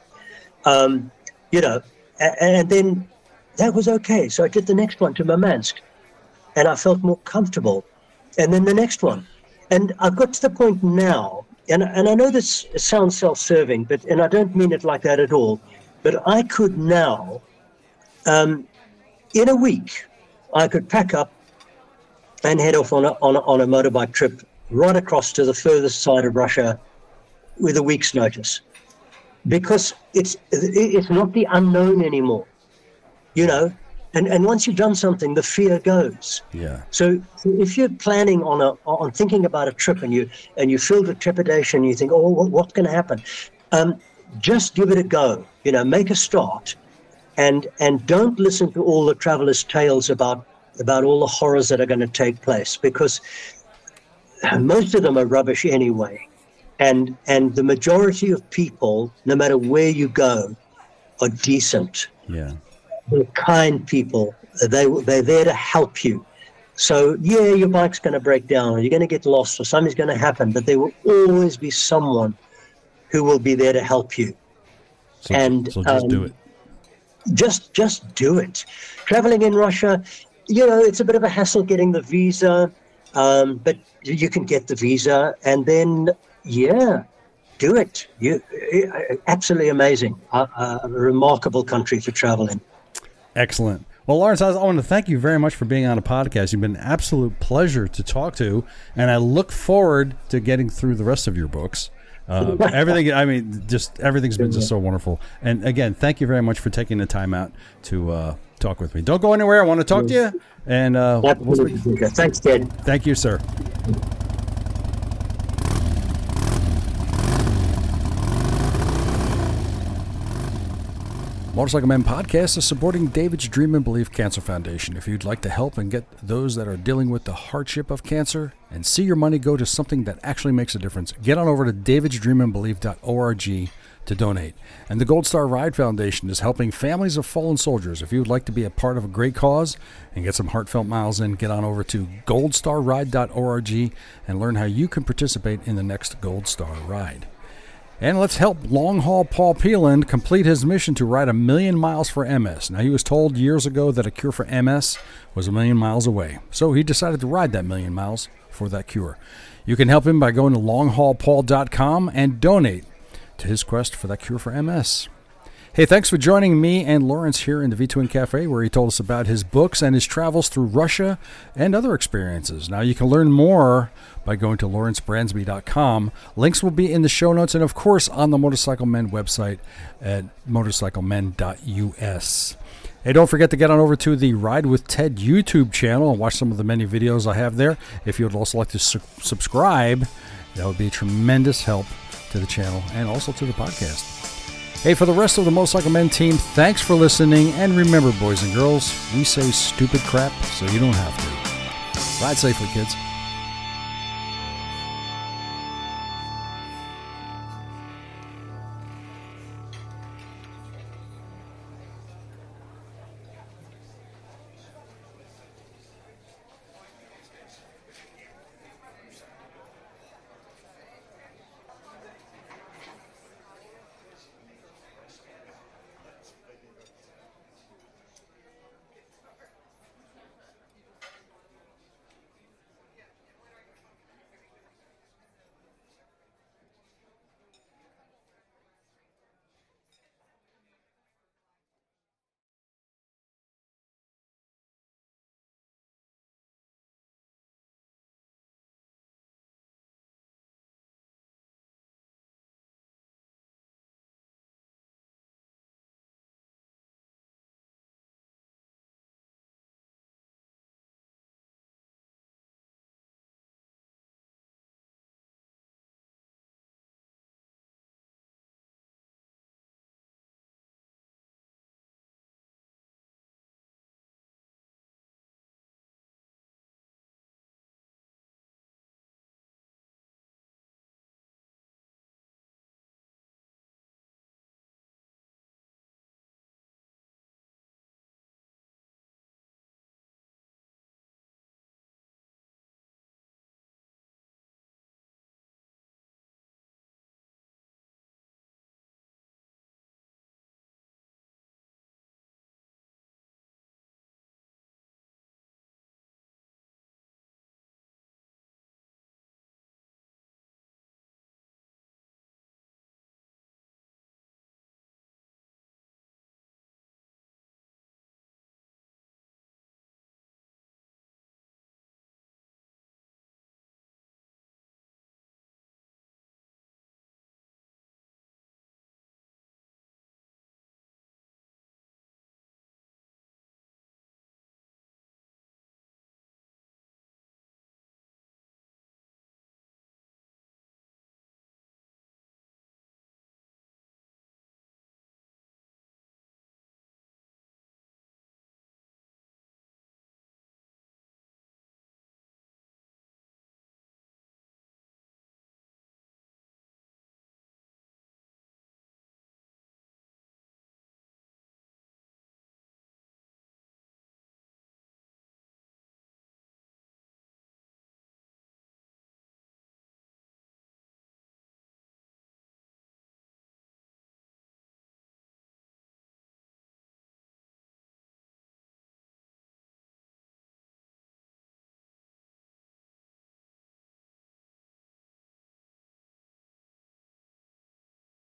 Um, you know, and, and then that was okay. So I did the next one to Murmansk and I felt more comfortable. And then the next one. And I've got to the point now, and, and I know this sounds self serving, but and I don't mean it like that at all, but I could now, um, in a week, I could pack up and head off on a, on a, on a motorbike trip right across to the furthest side of Russia with a week's notice. Because it's it's not the unknown anymore. You know, and and once you've done something, the fear goes. Yeah. So, if you're planning on a on thinking about a trip and you and you feel the trepidation, you think, oh, what, what's going to happen? Um, just give it a go. You know, make a start, and and don't listen to all the travelers' tales about about all the horrors that are going to take place because most of them are rubbish anyway, and and the majority of people, no matter where you go, are decent. Yeah they're kind people. They they're there to help you. So yeah, your bike's going to break down, or you're going to get lost, or something's going to happen. But there will always be someone who will be there to help you. So, and so just um, do it. Just just do it. Traveling in Russia, you know, it's a bit of a hassle getting the visa, um, but you can get the visa, and then yeah, do it. You absolutely amazing, a, a remarkable country for traveling. Excellent. Well, Lawrence, I want to thank you very much for being on a podcast. You've been an absolute pleasure to talk to, and I look forward to getting through the rest of your books. Uh, everything, I mean, just everything's been just so wonderful. And again, thank you very much for taking the time out to uh, talk with me. Don't go anywhere. I want to talk to you. And uh, thanks, Ted. Thank you, sir. Motorcycle Men podcast is supporting David's Dream and Believe Cancer Foundation. If you'd like to help and get those that are dealing with the hardship of cancer and see your money go to something that actually makes a difference, get on over to davidsdreamandbelieve.org to donate. And the Gold Star Ride Foundation is helping families of fallen soldiers. If you would like to be a part of a great cause and get some heartfelt miles in, get on over to goldstarride.org and learn how you can participate in the next Gold Star Ride. And let's help long haul Paul Pelland complete his mission to ride a million miles for MS. Now, he was told years ago that a cure for MS was a million miles away, so he decided to ride that million miles for that cure. You can help him by going to longhaulpaul.com and donate to his quest for that cure for MS. Hey, thanks for joining me and Lawrence here in the V2N Cafe, where he told us about his books and his travels through Russia and other experiences. Now, you can learn more by going to lawrencebransby.com. Links will be in the show notes and, of course, on the Motorcycle Men website at motorcyclemen.us. Hey, don't forget to get on over to the Ride with Ted YouTube channel and watch some of the many videos I have there. If you would also like to su- subscribe, that would be a tremendous help to the channel and also to the podcast. Hey, for the rest of the Most Motorcycle Men team, thanks for listening. And remember, boys and girls, we say stupid crap so you don't have to. Ride safely, kids.